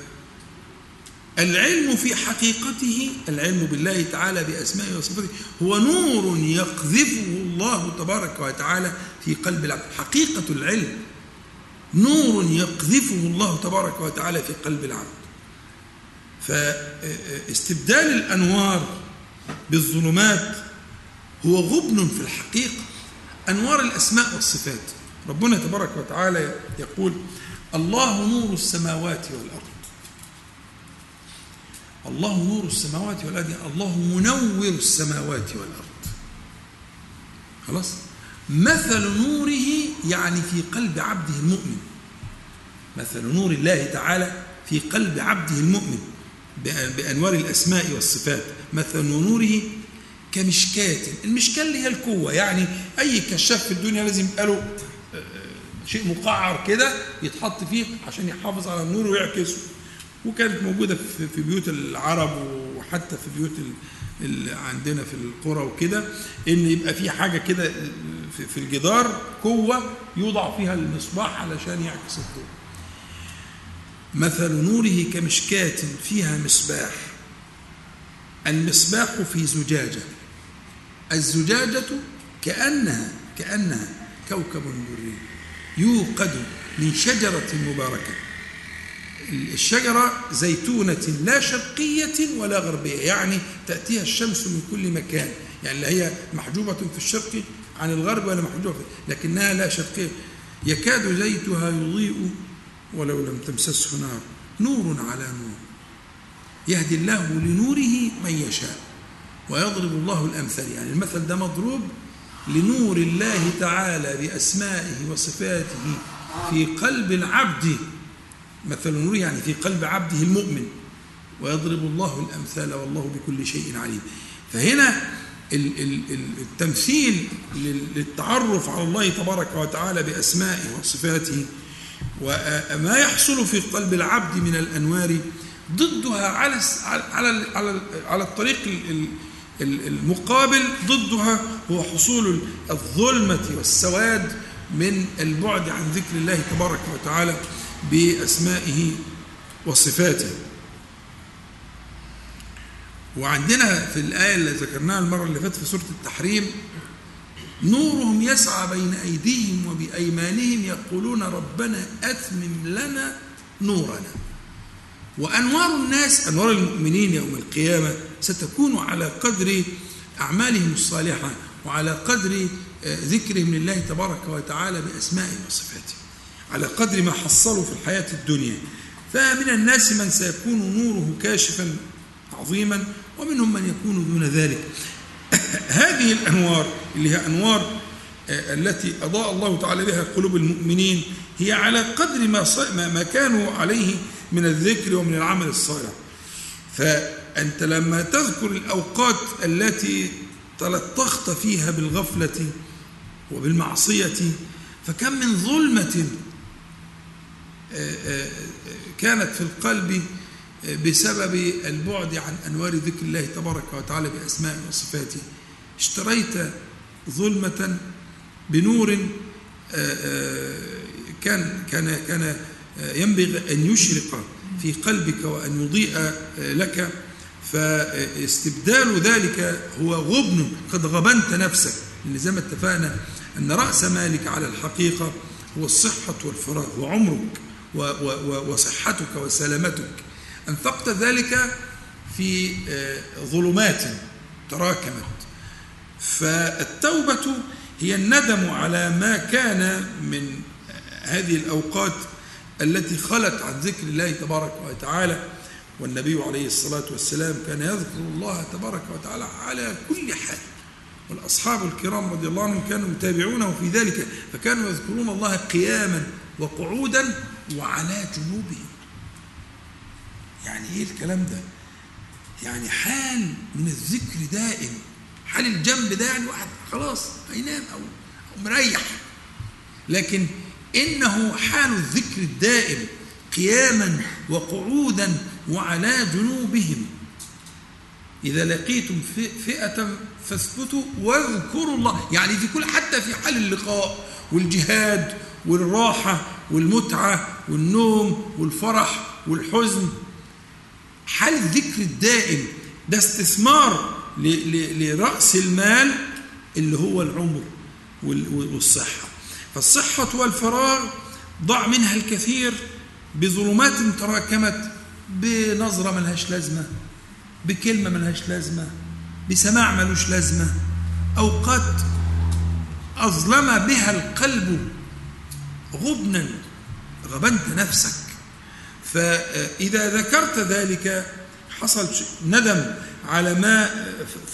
العلم في حقيقته العلم بالله تعالى بأسمائه وصفاته هو نور يقذفه الله تبارك وتعالى في قلب العبد. حقيقة العلم نور يقذفه الله تبارك وتعالى في قلب العبد. فاستبدال الأنوار بالظلمات هو غبن في الحقيقة. أنوار الأسماء والصفات. ربنا تبارك وتعالى يقول الله نور السماوات والأرض. الله نور السماوات والأرض الله منور السماوات والأرض. خلاص؟ مثل نوره يعني في قلب عبده المؤمن. مثل نور الله تعالى في قلب عبده المؤمن بأنوار الأسماء والصفات. مثل نوره كمشكاة المشكاة اللي هي القوة. يعني أي كشاف في الدنيا لازم يبقى له آه، شيء مقعر كده يتحط فيه عشان يحافظ على النور ويعكسه. وكانت موجودة في بيوت العرب وحتى في بيوت اللي عندنا في القرى وكده إن يبقى في حاجة كده في الجدار قوة يوضع فيها المصباح علشان يعكس الضوء. مثل نوره كمشكاة فيها مصباح المصباح في زجاجة. الزجاجة كأنها كأنها كوكب دري يوقد من شجرة مباركة. الشجرة زيتونة لا شرقية ولا غربية يعني تأتيها الشمس من كل مكان. يعني لا هي محجوبة في الشرق عن الغرب ولا محجوبة لكنها لا شرقية. يكاد زيتها يضيء ولو لم تمسسه نار. نور على نور. يهدي الله لنوره من يشاء. ويضرب الله الأمثال. يعني المثل ده مضروب لنور الله تعالى بأسمائه وصفاته في قلب العبد. مثل نور يعني في قلب عبده المؤمن. ويضرب الله الأمثال والله بكل شيء عليم. فهنا التمثيل للتعرف على الله تبارك وتعالى بأسمائه وصفاته. وما يحصل في قلب العبد من الأنوار ضدها على على على على الطريق المقابل ضدها هو حصول الظلمة والسواد من البعد عن ذكر الله تبارك وتعالى بأسمائه وصفاته. وعندنا في الآية اللي ذكرناها المرة اللي فاتت في سورة التحريم نورهم يسعى بين أيديهم وبأيمانهم يقولون ربنا أتمم لنا نورنا. وأنوار الناس أنوار المؤمنين يوم القيامة ستكون على قدر أعمالهم الصالحة وعلى قدر آه، ذكرهم لله تبارك وتعالى بأسمائه وصفاته. على قدر ما حصلوا في الحياة الدنيا. فمن الناس من سيكون نوره كاشفا عظيما ومنهم من يكون دون ذلك. *coughs* هذه الأنوار اللي هي أنوار آه، التي أضاء الله تعالى بها قلوب المؤمنين هي على قدر ما ما كانوا عليه من الذكر ومن العمل الصالح. فأنت لما تذكر الأوقات التي تلطخت فيها بالغفلة وبالمعصية فكم من ظلمة آه، آه، كانت في القلب بسبب البعد عن أنوار ذكر الله تبارك وتعالى بأسمائه وصفاته. اشتريت ظلمة بنور آه، آه، كان كان كان ينبغي أن يشرق في قلبك وأن يضيء لك. فاستبدال ذلك هو غبن. قد غبنت نفسك. لأن زي ما اتفقنا أن رأس مالك على الحقيقة هو الصحة والفراغ وعمرك وصحتك وسلامتك. أنفقت ذلك في آه، ظلمات تراكمت. فالتوبة هي الندم على ما كان من هذه الأوقات التي خلت عن ذكر الله تبارك وتعالى والنبي عليه الصلاة والسلام كان يذكر الله تبارك وتعالى على كل حال. والأصحاب الكرام رضي الله عنهم كانوا يتابعونه في ذلك فكانوا يذكرون الله قياما وقعودا وعلى جنوبهم. يعني إيه الكلام ده؟ يعني حال من الذكر دائم حال الجنب ده يعني واحد خلاص هينام أو مريح. لكن إنه حال الذكر الدائم قياما وقعودا وعلى جنوبهم. إذا لقيتم فئة فاثبتوا واذكروا الله. يعني في كل حتى في حال اللقاء والجهاد والراحة والمتعة والنوم والفرح والحزن. حال الذكر الدائم ده استثمار لرأس المال اللي هو العمر والصحة. فالصحة والفراغ ضع منها الكثير بظلمات تراكمت بنظرة ملهاش لازمة بكلمة ملهاش لازمة بسماع ملوش لازمة. أوقات أظلم بها القلب غبنا غبنت نفسك. فإذا ذكرت ذلك حصل ندم على ما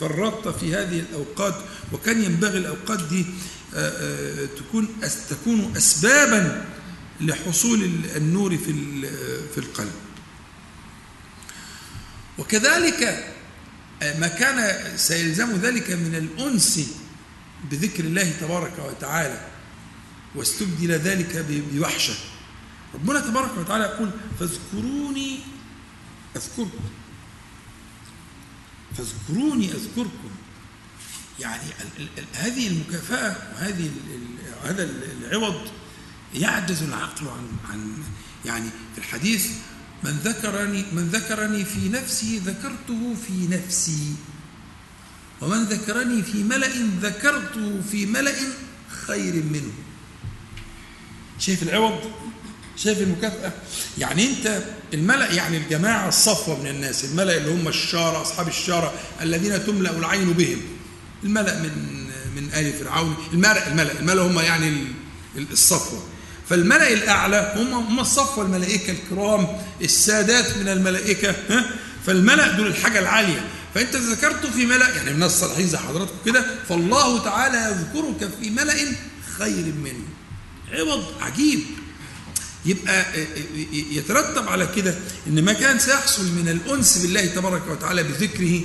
فرطت في هذه الأوقات. وكان ينبغي الأوقات دي آه، آه، تكون تكون أسبابا لحصول النور في في القلب. وكذلك آه، ما كان سيلزم ذلك من الأنس بذكر الله تبارك وتعالى واستبدل ذلك بوحشة. ربنا تبارك وتعالى يقول فاذكروني أذكركم. فاذكروني أذكركم. يعني هذه المكافأة وهذه هذا العوض يعجز العقل عن عن يعني في الحديث من ذكرني من ذكرني في نفسي ذكرته في نفسي. ومن ذكرني في ملأ ذكرته في ملأ خير منه. شايف العوض؟ شايف المكافأة؟ يعني أنت الملأ يعني الجماعة الصفوة من الناس الملأ اللي هم الشارة أصحاب الشارة الذين تملأ العين بهم. الملأ من من آل فرعون الملأ الملأ الملأ هم يعني الصفوة. فالملأ الأعلى هم هم الصفوة الملائكة الكرام السادات من الملائكة ها؟ فالملأ دول الحاجة العالية. فأنت ذكرت في ملأ يعني من الصالحين زي حضراتكم كده فالله تعالى يذكرك في ملأ خير منه. عوض عجيب. يبقى آه، آه، يترتب على كده إن ما كان سيحصل من الأنس بالله تبارك وتعالى بذكره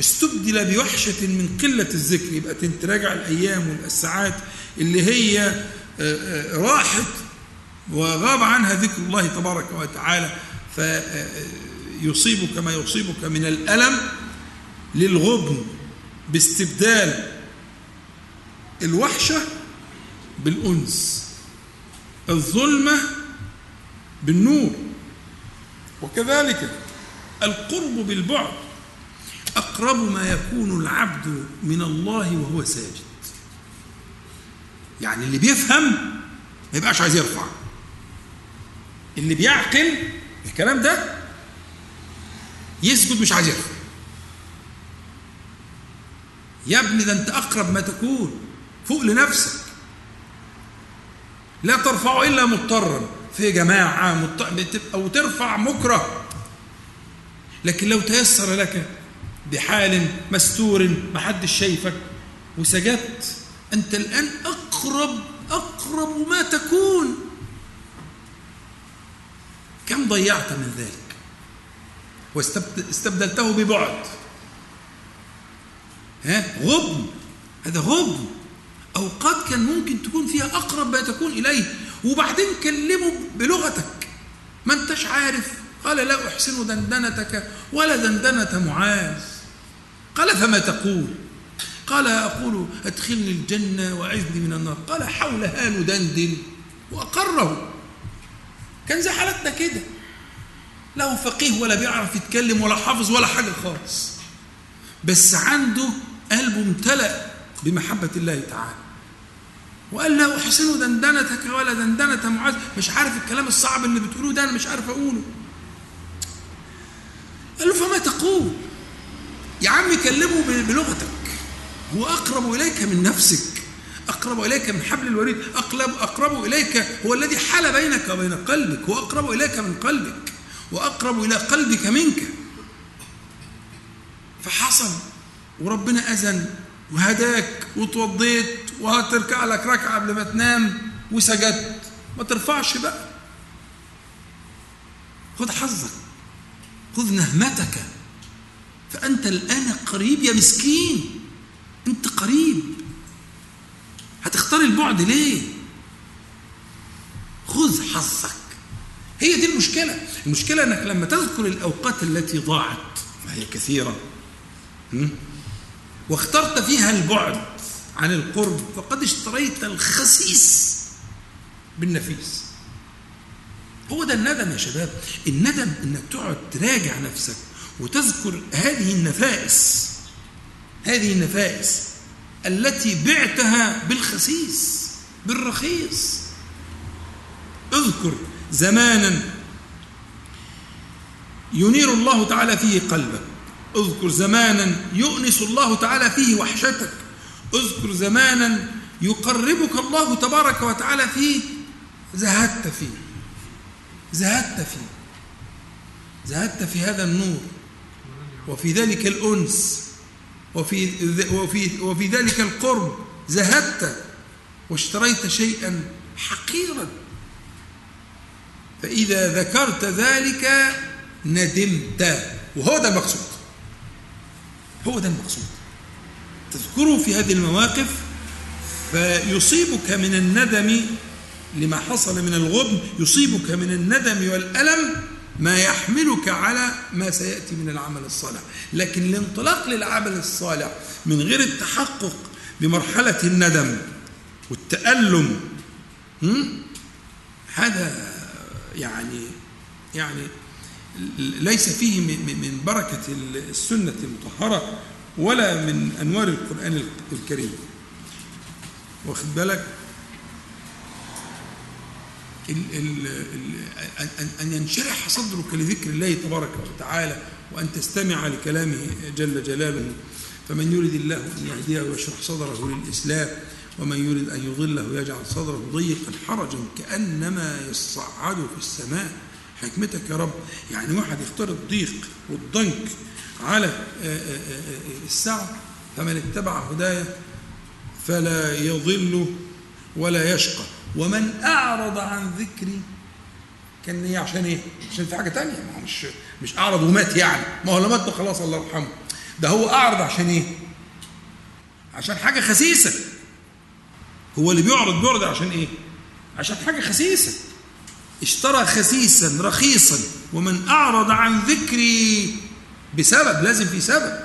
استبدل بوحشة من قلة الذكر. يبقى تراجع الأيام والساعات اللي هي راحت وغاب عنها ذكر الله تبارك وتعالى فيصيبك ما يصيبك من الألم للغبن باستبدال الوحشة بالأنس الظلمة بالنور. وكذلك القرب بالبعد أقرب ما يكون العبد من الله وهو ساجد. يعني اللي بيفهم ما يبقاش عايز يرفع. اللي بيعقل الكلام ده يسجد مش عايز يرفع. يا ابني ده انت أقرب ما تكون فوق لنفسك. لا ترفع إلا مضطرا. في جماعة مضطر بتبقى وترفع مكره. لكن لو تيسر لك بحال مستور محدش شايفك وسجدت أنت الآن أقرب أقرب ما تكون. كم ضيعت من ذلك؟ واستبدلته ببعد. ها؟ غبن. هذا غبن. أوقات كان ممكن تكون فيها أقرب ما تكون إليه. وبعدين كلمه بلغتك. ما أنتش عارف. قال لا أحسن دندنتك ولا دندنة معاذ. قال فما تقول؟ قال أقول أدخلني الجنة وأعذني من النار. قال حولها ندندن وأقره. كان زي حالتنا كده. لا هو فقيه ولا بيعرف يتكلم ولا حافظ ولا حاجة خالص. بس عنده قلبه امتلأ بمحبة الله تعالى. وقال لا أحسن دندنتك ولا دندنة معاذ. مش عارف الكلام الصعب اللي بتقوله ده أنا مش عارف أقوله. قال له فما تقول؟ يا عم كلمه بلغتك. هو أقرب إليك من نفسك أقرب إليك من حبل الوريد أقرب, أقرب إليك هو الذي حال بينك وبين قلبك هو أقرب إليك من قلبك وأقرب إلى قلبك منك. فحصل وربنا أذن وهداك وتوضيت وهتركع لك ركعة قبل ما تنام وسجدت. ما ترفعش بقى. خذ حظك خذ نهمتك. فأنت الآن قريب يا مسكين. أنت قريب. هتختار البعد ليه؟ خذ حظك. هي دي المشكلة. المشكلة أنك لما تذكر الأوقات التي ضاعت وهي كثيرة واخترت فيها البعد عن القرب فقد اشتريت الخسيس بالنفيس. هو ده الندم يا شباب. الندم انك تقعد تراجع نفسك وتذكر هذه النفائس هذه النفائس التي بعتها بالخسيس بالرخيص. اذكر زمانا ينير الله تعالى فيه قلبك. اذكر زمانا يؤنس الله تعالى فيه وحشتك. اذكر زمانا يقربك الله تبارك وتعالى فيه. زهدت فيه. زهدت فيه. زهدت في هذا النور. وفي ذلك الأنس. وفي, وفي, وفي ذلك القرب زهدت واشتريت شيئا حقيرا. فإذا ذكرت ذلك ندمت. وهو ده المقصود. هو ده المقصود. تذكره في هذه المواقف فيصيبك من الندم لما حصل من الغبن يصيبك من الندم والألم ما يحملك على ما سيأتي من العمل الصالح. لكن الانطلاق للعمل الصالح من غير التحقق بمرحلة الندم والتألم هذا يعني يعني ليس فيه من بركة السنة المطهرة ولا من أنوار القرآن الكريم. واخد بالك؟ ال ال أن ينشرح صدرك لذكر الله تبارك وتعالى وأن تستمع لكلامه جل جلاله. فمن يريد الله أن يهديه ويشرح صدره للإسلام ومن يريد أن يضله يجعل صدره ضيقا حرجا كأنما يصعد في السماء. حكمتك يا رب. يعني واحد يختار الضيق والضنك على السعة فمن اتبع هدايا فلا يضل ولا يشقى. ومن أعرض عن ذكري كان هي عشان إيه؟ عشان في حاجة تانية. ما مش مش أعرض ومات يعني. ما هو لو مات خلاص الله يرحمه. ده هو أعرض عشان إيه؟ عشان حاجة خسيسة. هو اللي بيعرض بيعرض عشان إيه؟ عشان حاجة خسيسة. اشترى خسيسا رخيصا. ومن أعرض عن ذكري بسبب لازم في سبب.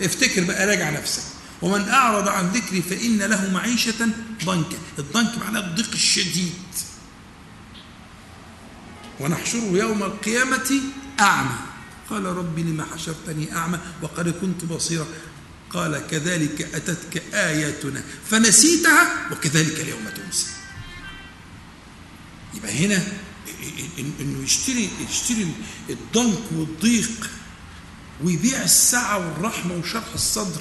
افتكر بقى راجع نفسك. ومن أعرض عن ذكري فإن له معيشة ضنكا. الضنك معناه الضيق الشديد. ونحشره يوم القيامة أعمى. قال رب لما حشرتني أعمى وقد كنت بصيرا. قال كذلك أتتك آياتنا فنسيتها وكذلك اليوم تنسى. يبقى هنا إنه يشتري يشتري الضنك والضيق ويبيع السعه والرحمة وشرح الصدر.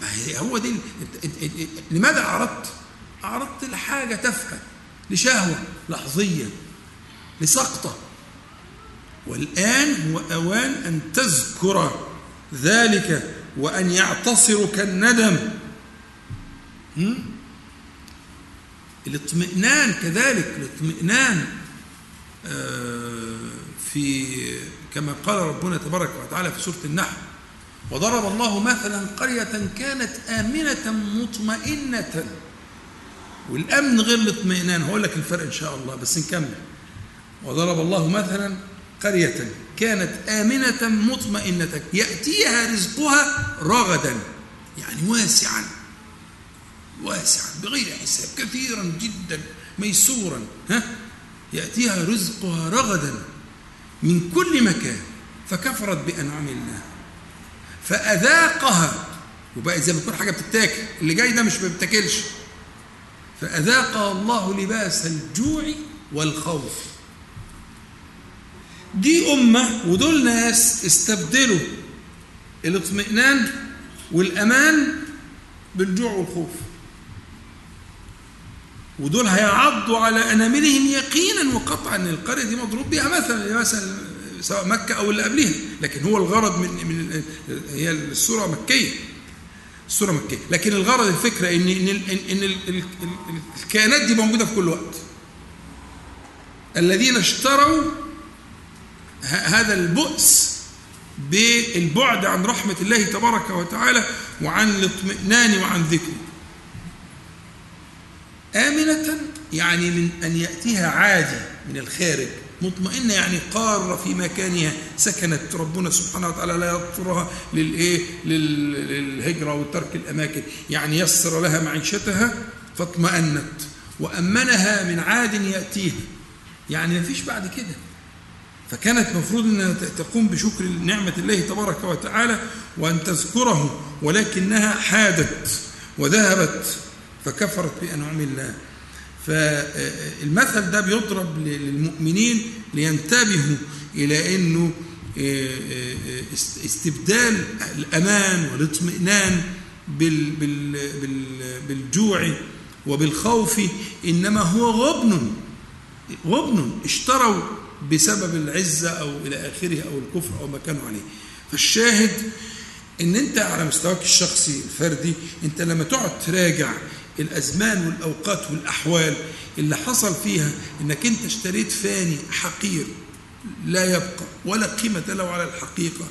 ما هو دي لماذا أعرضت؟ أعرضت لحاجة تافهة لشهوة لحظية لسقطة. والآن هو أوان أن تذكر ذلك وأن يعتصرك الندم. الاطمئنان كذلك الاطمئنان آه، في كما قال ربنا تبارك وتعالى في سورة النحل. وضرب الله مثلا قرية كانت آمنة مطمئنة. والأمن غير الاطمئنان. هقول لك الفرق إن شاء الله بس نكمل. وضرب الله مثلا قرية كانت آمنة مطمئنة. يأتيها رزقها رغدا يعني واسعا. واسعا بغير حساب كثيرا جدا ميسورا. ها؟ يأتيها رزقها رغدا من كل مكان فكفرت بأنعم الله. فأذاقها. وبقى زي ما تكون حاجة بتتاكل اللي جاي ده مش ما بتاكلش فأذاقها الله لباس الجوع والخوف. دي أمة ودول ناس استبدلوا الاطمئنان والأمان بالجوع والخوف. ودول هيعضوا على أناملهم يقينا وقطعا. ان القرية دي مضروب بها مثلا مثلا سواء مكة أو اللي قبلها لكن هو الغرض من من هي السوره مكية. السوره مكية. لكن الغرض الفكرة ان إن ان, إن الكائنات دي موجودة في كل وقت. الذين اشتروا هذا البؤس بالبعد عن رحمة الله تبارك وتعالى وعن الاطمئنان وعن ذكره. آمنة يعني من أن يأتيها عادي من الخارج. مطمئنة يعني قارة في مكانها. سكنت ربنا سبحانه وتعالى لا يضطرها للإيه للهجرة وترك الأماكن. يعني يسر لها معيشتها فاطمأنت. وأمنها من عاد يأتيها. يعني ما فيش بعد كده. فكانت مفروض أنها تقوم بشكر نعمة الله تبارك وتعالى وأن تذكره ولكنها حادت وذهبت فكفرت بأنعم الله. فالمثل ده بيضرب للمؤمنين لينتبهوا إلى أنه آه، آه، استبدال الأمان والاطمئنان بالجوع وبالخوف إنما هو غبن غبن اشتروا بسبب العزة أو إلى آخره أو الكفر أو ما كانوا عليه. فالشاهد إن أنت على مستواك الشخصي الفردي أنت لما تقعد تراجع الأزمان والأوقات والأحوال اللي حصل فيها إنك أنت اشتريت فاني حقير لا يبقى ولا قيمة له على الحقيقة.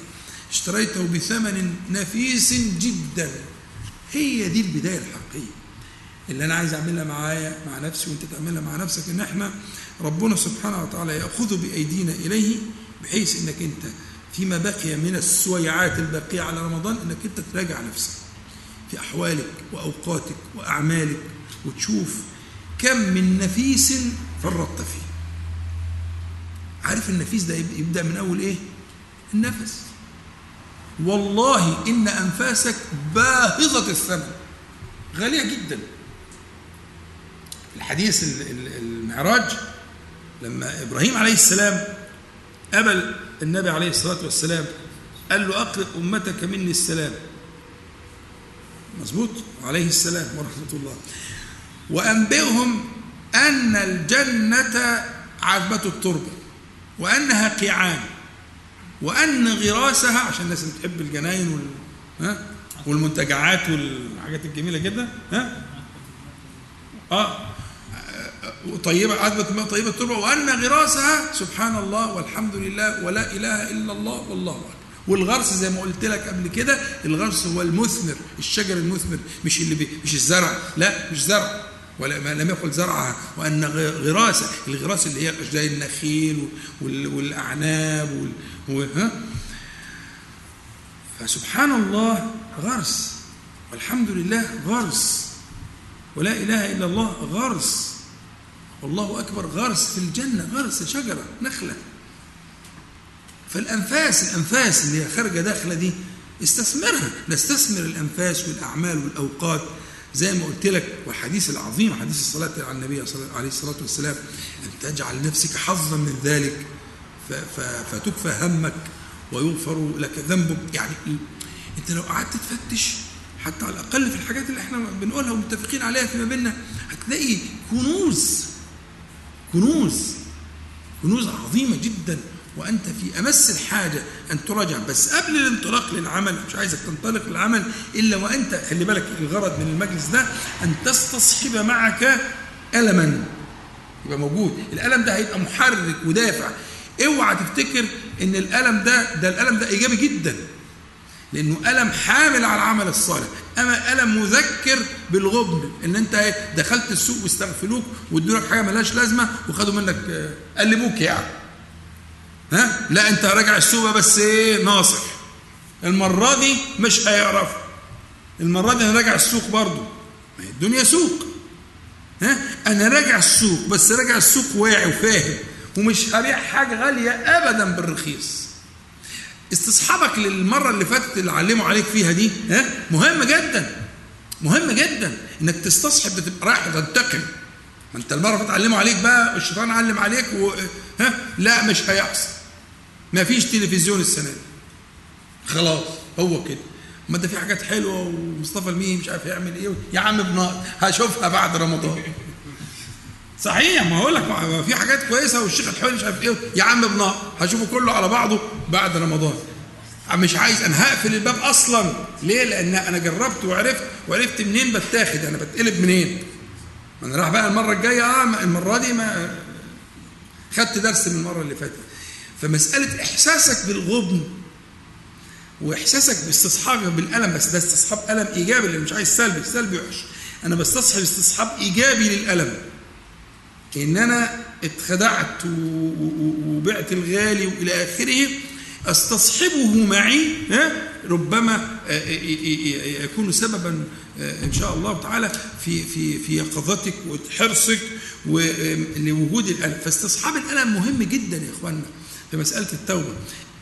اشتريته بثمن نفيس جدا. هي دي البداية الحقيقية. اللي أنا عايز أعملها معايا مع نفسي وأنت تعملها مع نفسك إن إحنا ربنا سبحانه وتعالى يأخذ بأيدينا إليه بحيث إنك أنت فيما بقي من السويعات الباقية على رمضان إنك أنت تراجع نفسك. في أحوالك وأوقاتك وأعمالك وتشوف كم من نفيس فرطت فيه. عارف النفيس ده يبدأ من أول إيه؟ النفس. والله إن أنفاسك باهظة الثمن. غالية جدا. الحديث المعراج لما إبراهيم عليه السلام قبل النبي عليه الصلاة والسلام قال له أقرئ أمتك مني السلام. مظبوط؟ عليه السلام ورحمة الله. وأنبئهم أن الجنة عذبة التربة وأنها قيعان وأن غراسها عشان الناس اللي بتحب الجناين وال ها؟ والمنتجعات والحاجات الجميلة جدا ها؟ آه. طيبة عذبة طيبة التربة وأن غراسها سبحان الله والحمد لله ولا إله إلا الله والله أكبر. والغرس زي ما قلت لك قبل كده الغرس هو المثمر الشجر المثمر مش اللي بي مش الزرع لا مش زرع. ولا ما لم يقل زرعها وأن غراسة. الغراس اللي هي زي النخيل والأعناب وال ها؟ فسبحان الله غرس. والحمد لله غرس. ولا إله إلا الله غرس. والله أكبر غرس في الجنة غرس شجرة نخلة. فالأنفاس الأنفاس اللي هي خارجة داخلة دي استثمرها. نستثمر الأنفاس والأعمال والأوقات زي ما قلت لك والحديث العظيم حديث الصلاة على النبي صلى- عليه الصلاة والسلام أن تجعل نفسك حظا من ذلك فتكفى همك ويغفر لك ذنبك. يعني أنت لو قعدت تفتش حتى على الأقل في الحاجات اللي إحنا بنقولها ومتفقين عليها فيما بيننا هتلاقي كنوز كنوز كنوز عظيمة جدا. وأنت في أمس الحاجة أن تراجع. بس قبل الانطلاق للعمل مش عايزك تنطلق للعمل إلا وأنت خلي بالك الغرض من المجلس ده أن تستصحب معك الما. يبقى موجود. الألم ده هيبقى محرك ودافع. اوعى تفتكر إن الألم ده ده الألم ده إيجابي جدا. لأنه ألم حامل على العمل الصالح. أما ألم مذكر بالغبن إن أنت إيه؟ دخلت السوق واستغفلوك وادوا لك حاجة ملهاش لازمة وخدوا منك آه، قلبوك يعني. ها؟ لا انت راجع السوق بس إيه ناصح. المرة دي مش هيعرف. المرة دي أنا راجع السوق برضه. الدنيا سوق. ها؟ أنا راجع السوق بس راجع السوق واعي وفاهم ومش هبيع حاجة غالية ابدا بالرخيص. استصحابك للمرة اللي فاتت اللي علموا عليك فيها دي ها؟ مهم جدا. مهم جدا انك تستصحب بتبقى رايح تنتقم. ما انت المرة اللي علموا عليك بقى الشيطان علم عليك و... ها؟ لا مش هيحصل. ما فيش تلفزيون السنة دي. خلاص هو كده. ما ده في حاجات حلوة ومصطفى الميهي مش عارف يعمل إيه يا عم بنار هشوفها بعد رمضان. صحيح ما هقول لك في حاجات كويسة والشيخ الحلو مش عارف إيه يا عم بنار هشوفه كله على بعضه بعد رمضان. مش عايز أنا هقفل الباب أصلا. ليه؟ لأن أنا جربت وعرفت وعرفت منين بتاخد أنا بتقلب منين. ما أنا راح بقى المرة الجاية آه المرة دي ما خدت درس من المرة اللي فاتت. فمسألة إحساسك بالغبن وإحساسك باستصحابك بالألم بس ده استصحاب ألم إيجابي اللي مش عايز سلبي السلبي وحش. أنا بستصحب استصحاب إيجابي للألم. ان أنا اتخدعت وبعت الغالي وإلى آخره أستصحبه معي ربما آه، آه، آه، يكون سببا إن شاء الله تعالى في في في يقظتك وحرصك ولوجود الألم. فاستصحاب الألم مهم جدا يا إخواننا. في مسألة التوبة.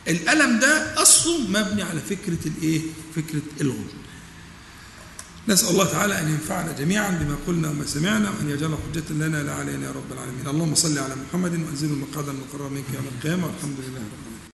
الألم ده أصله مبني على فكرة الإيه؟ فكرة الغم نسأل الله تعالى أن ينفعنا جميعا بما قلنا وما سمعنا وأن يجعل حجة لنا لا علينا يا رب العالمين. اللهم صل على محمد وأنزل المقعد المقرر منك يوم القيامة. والحمد لله رب العالمين.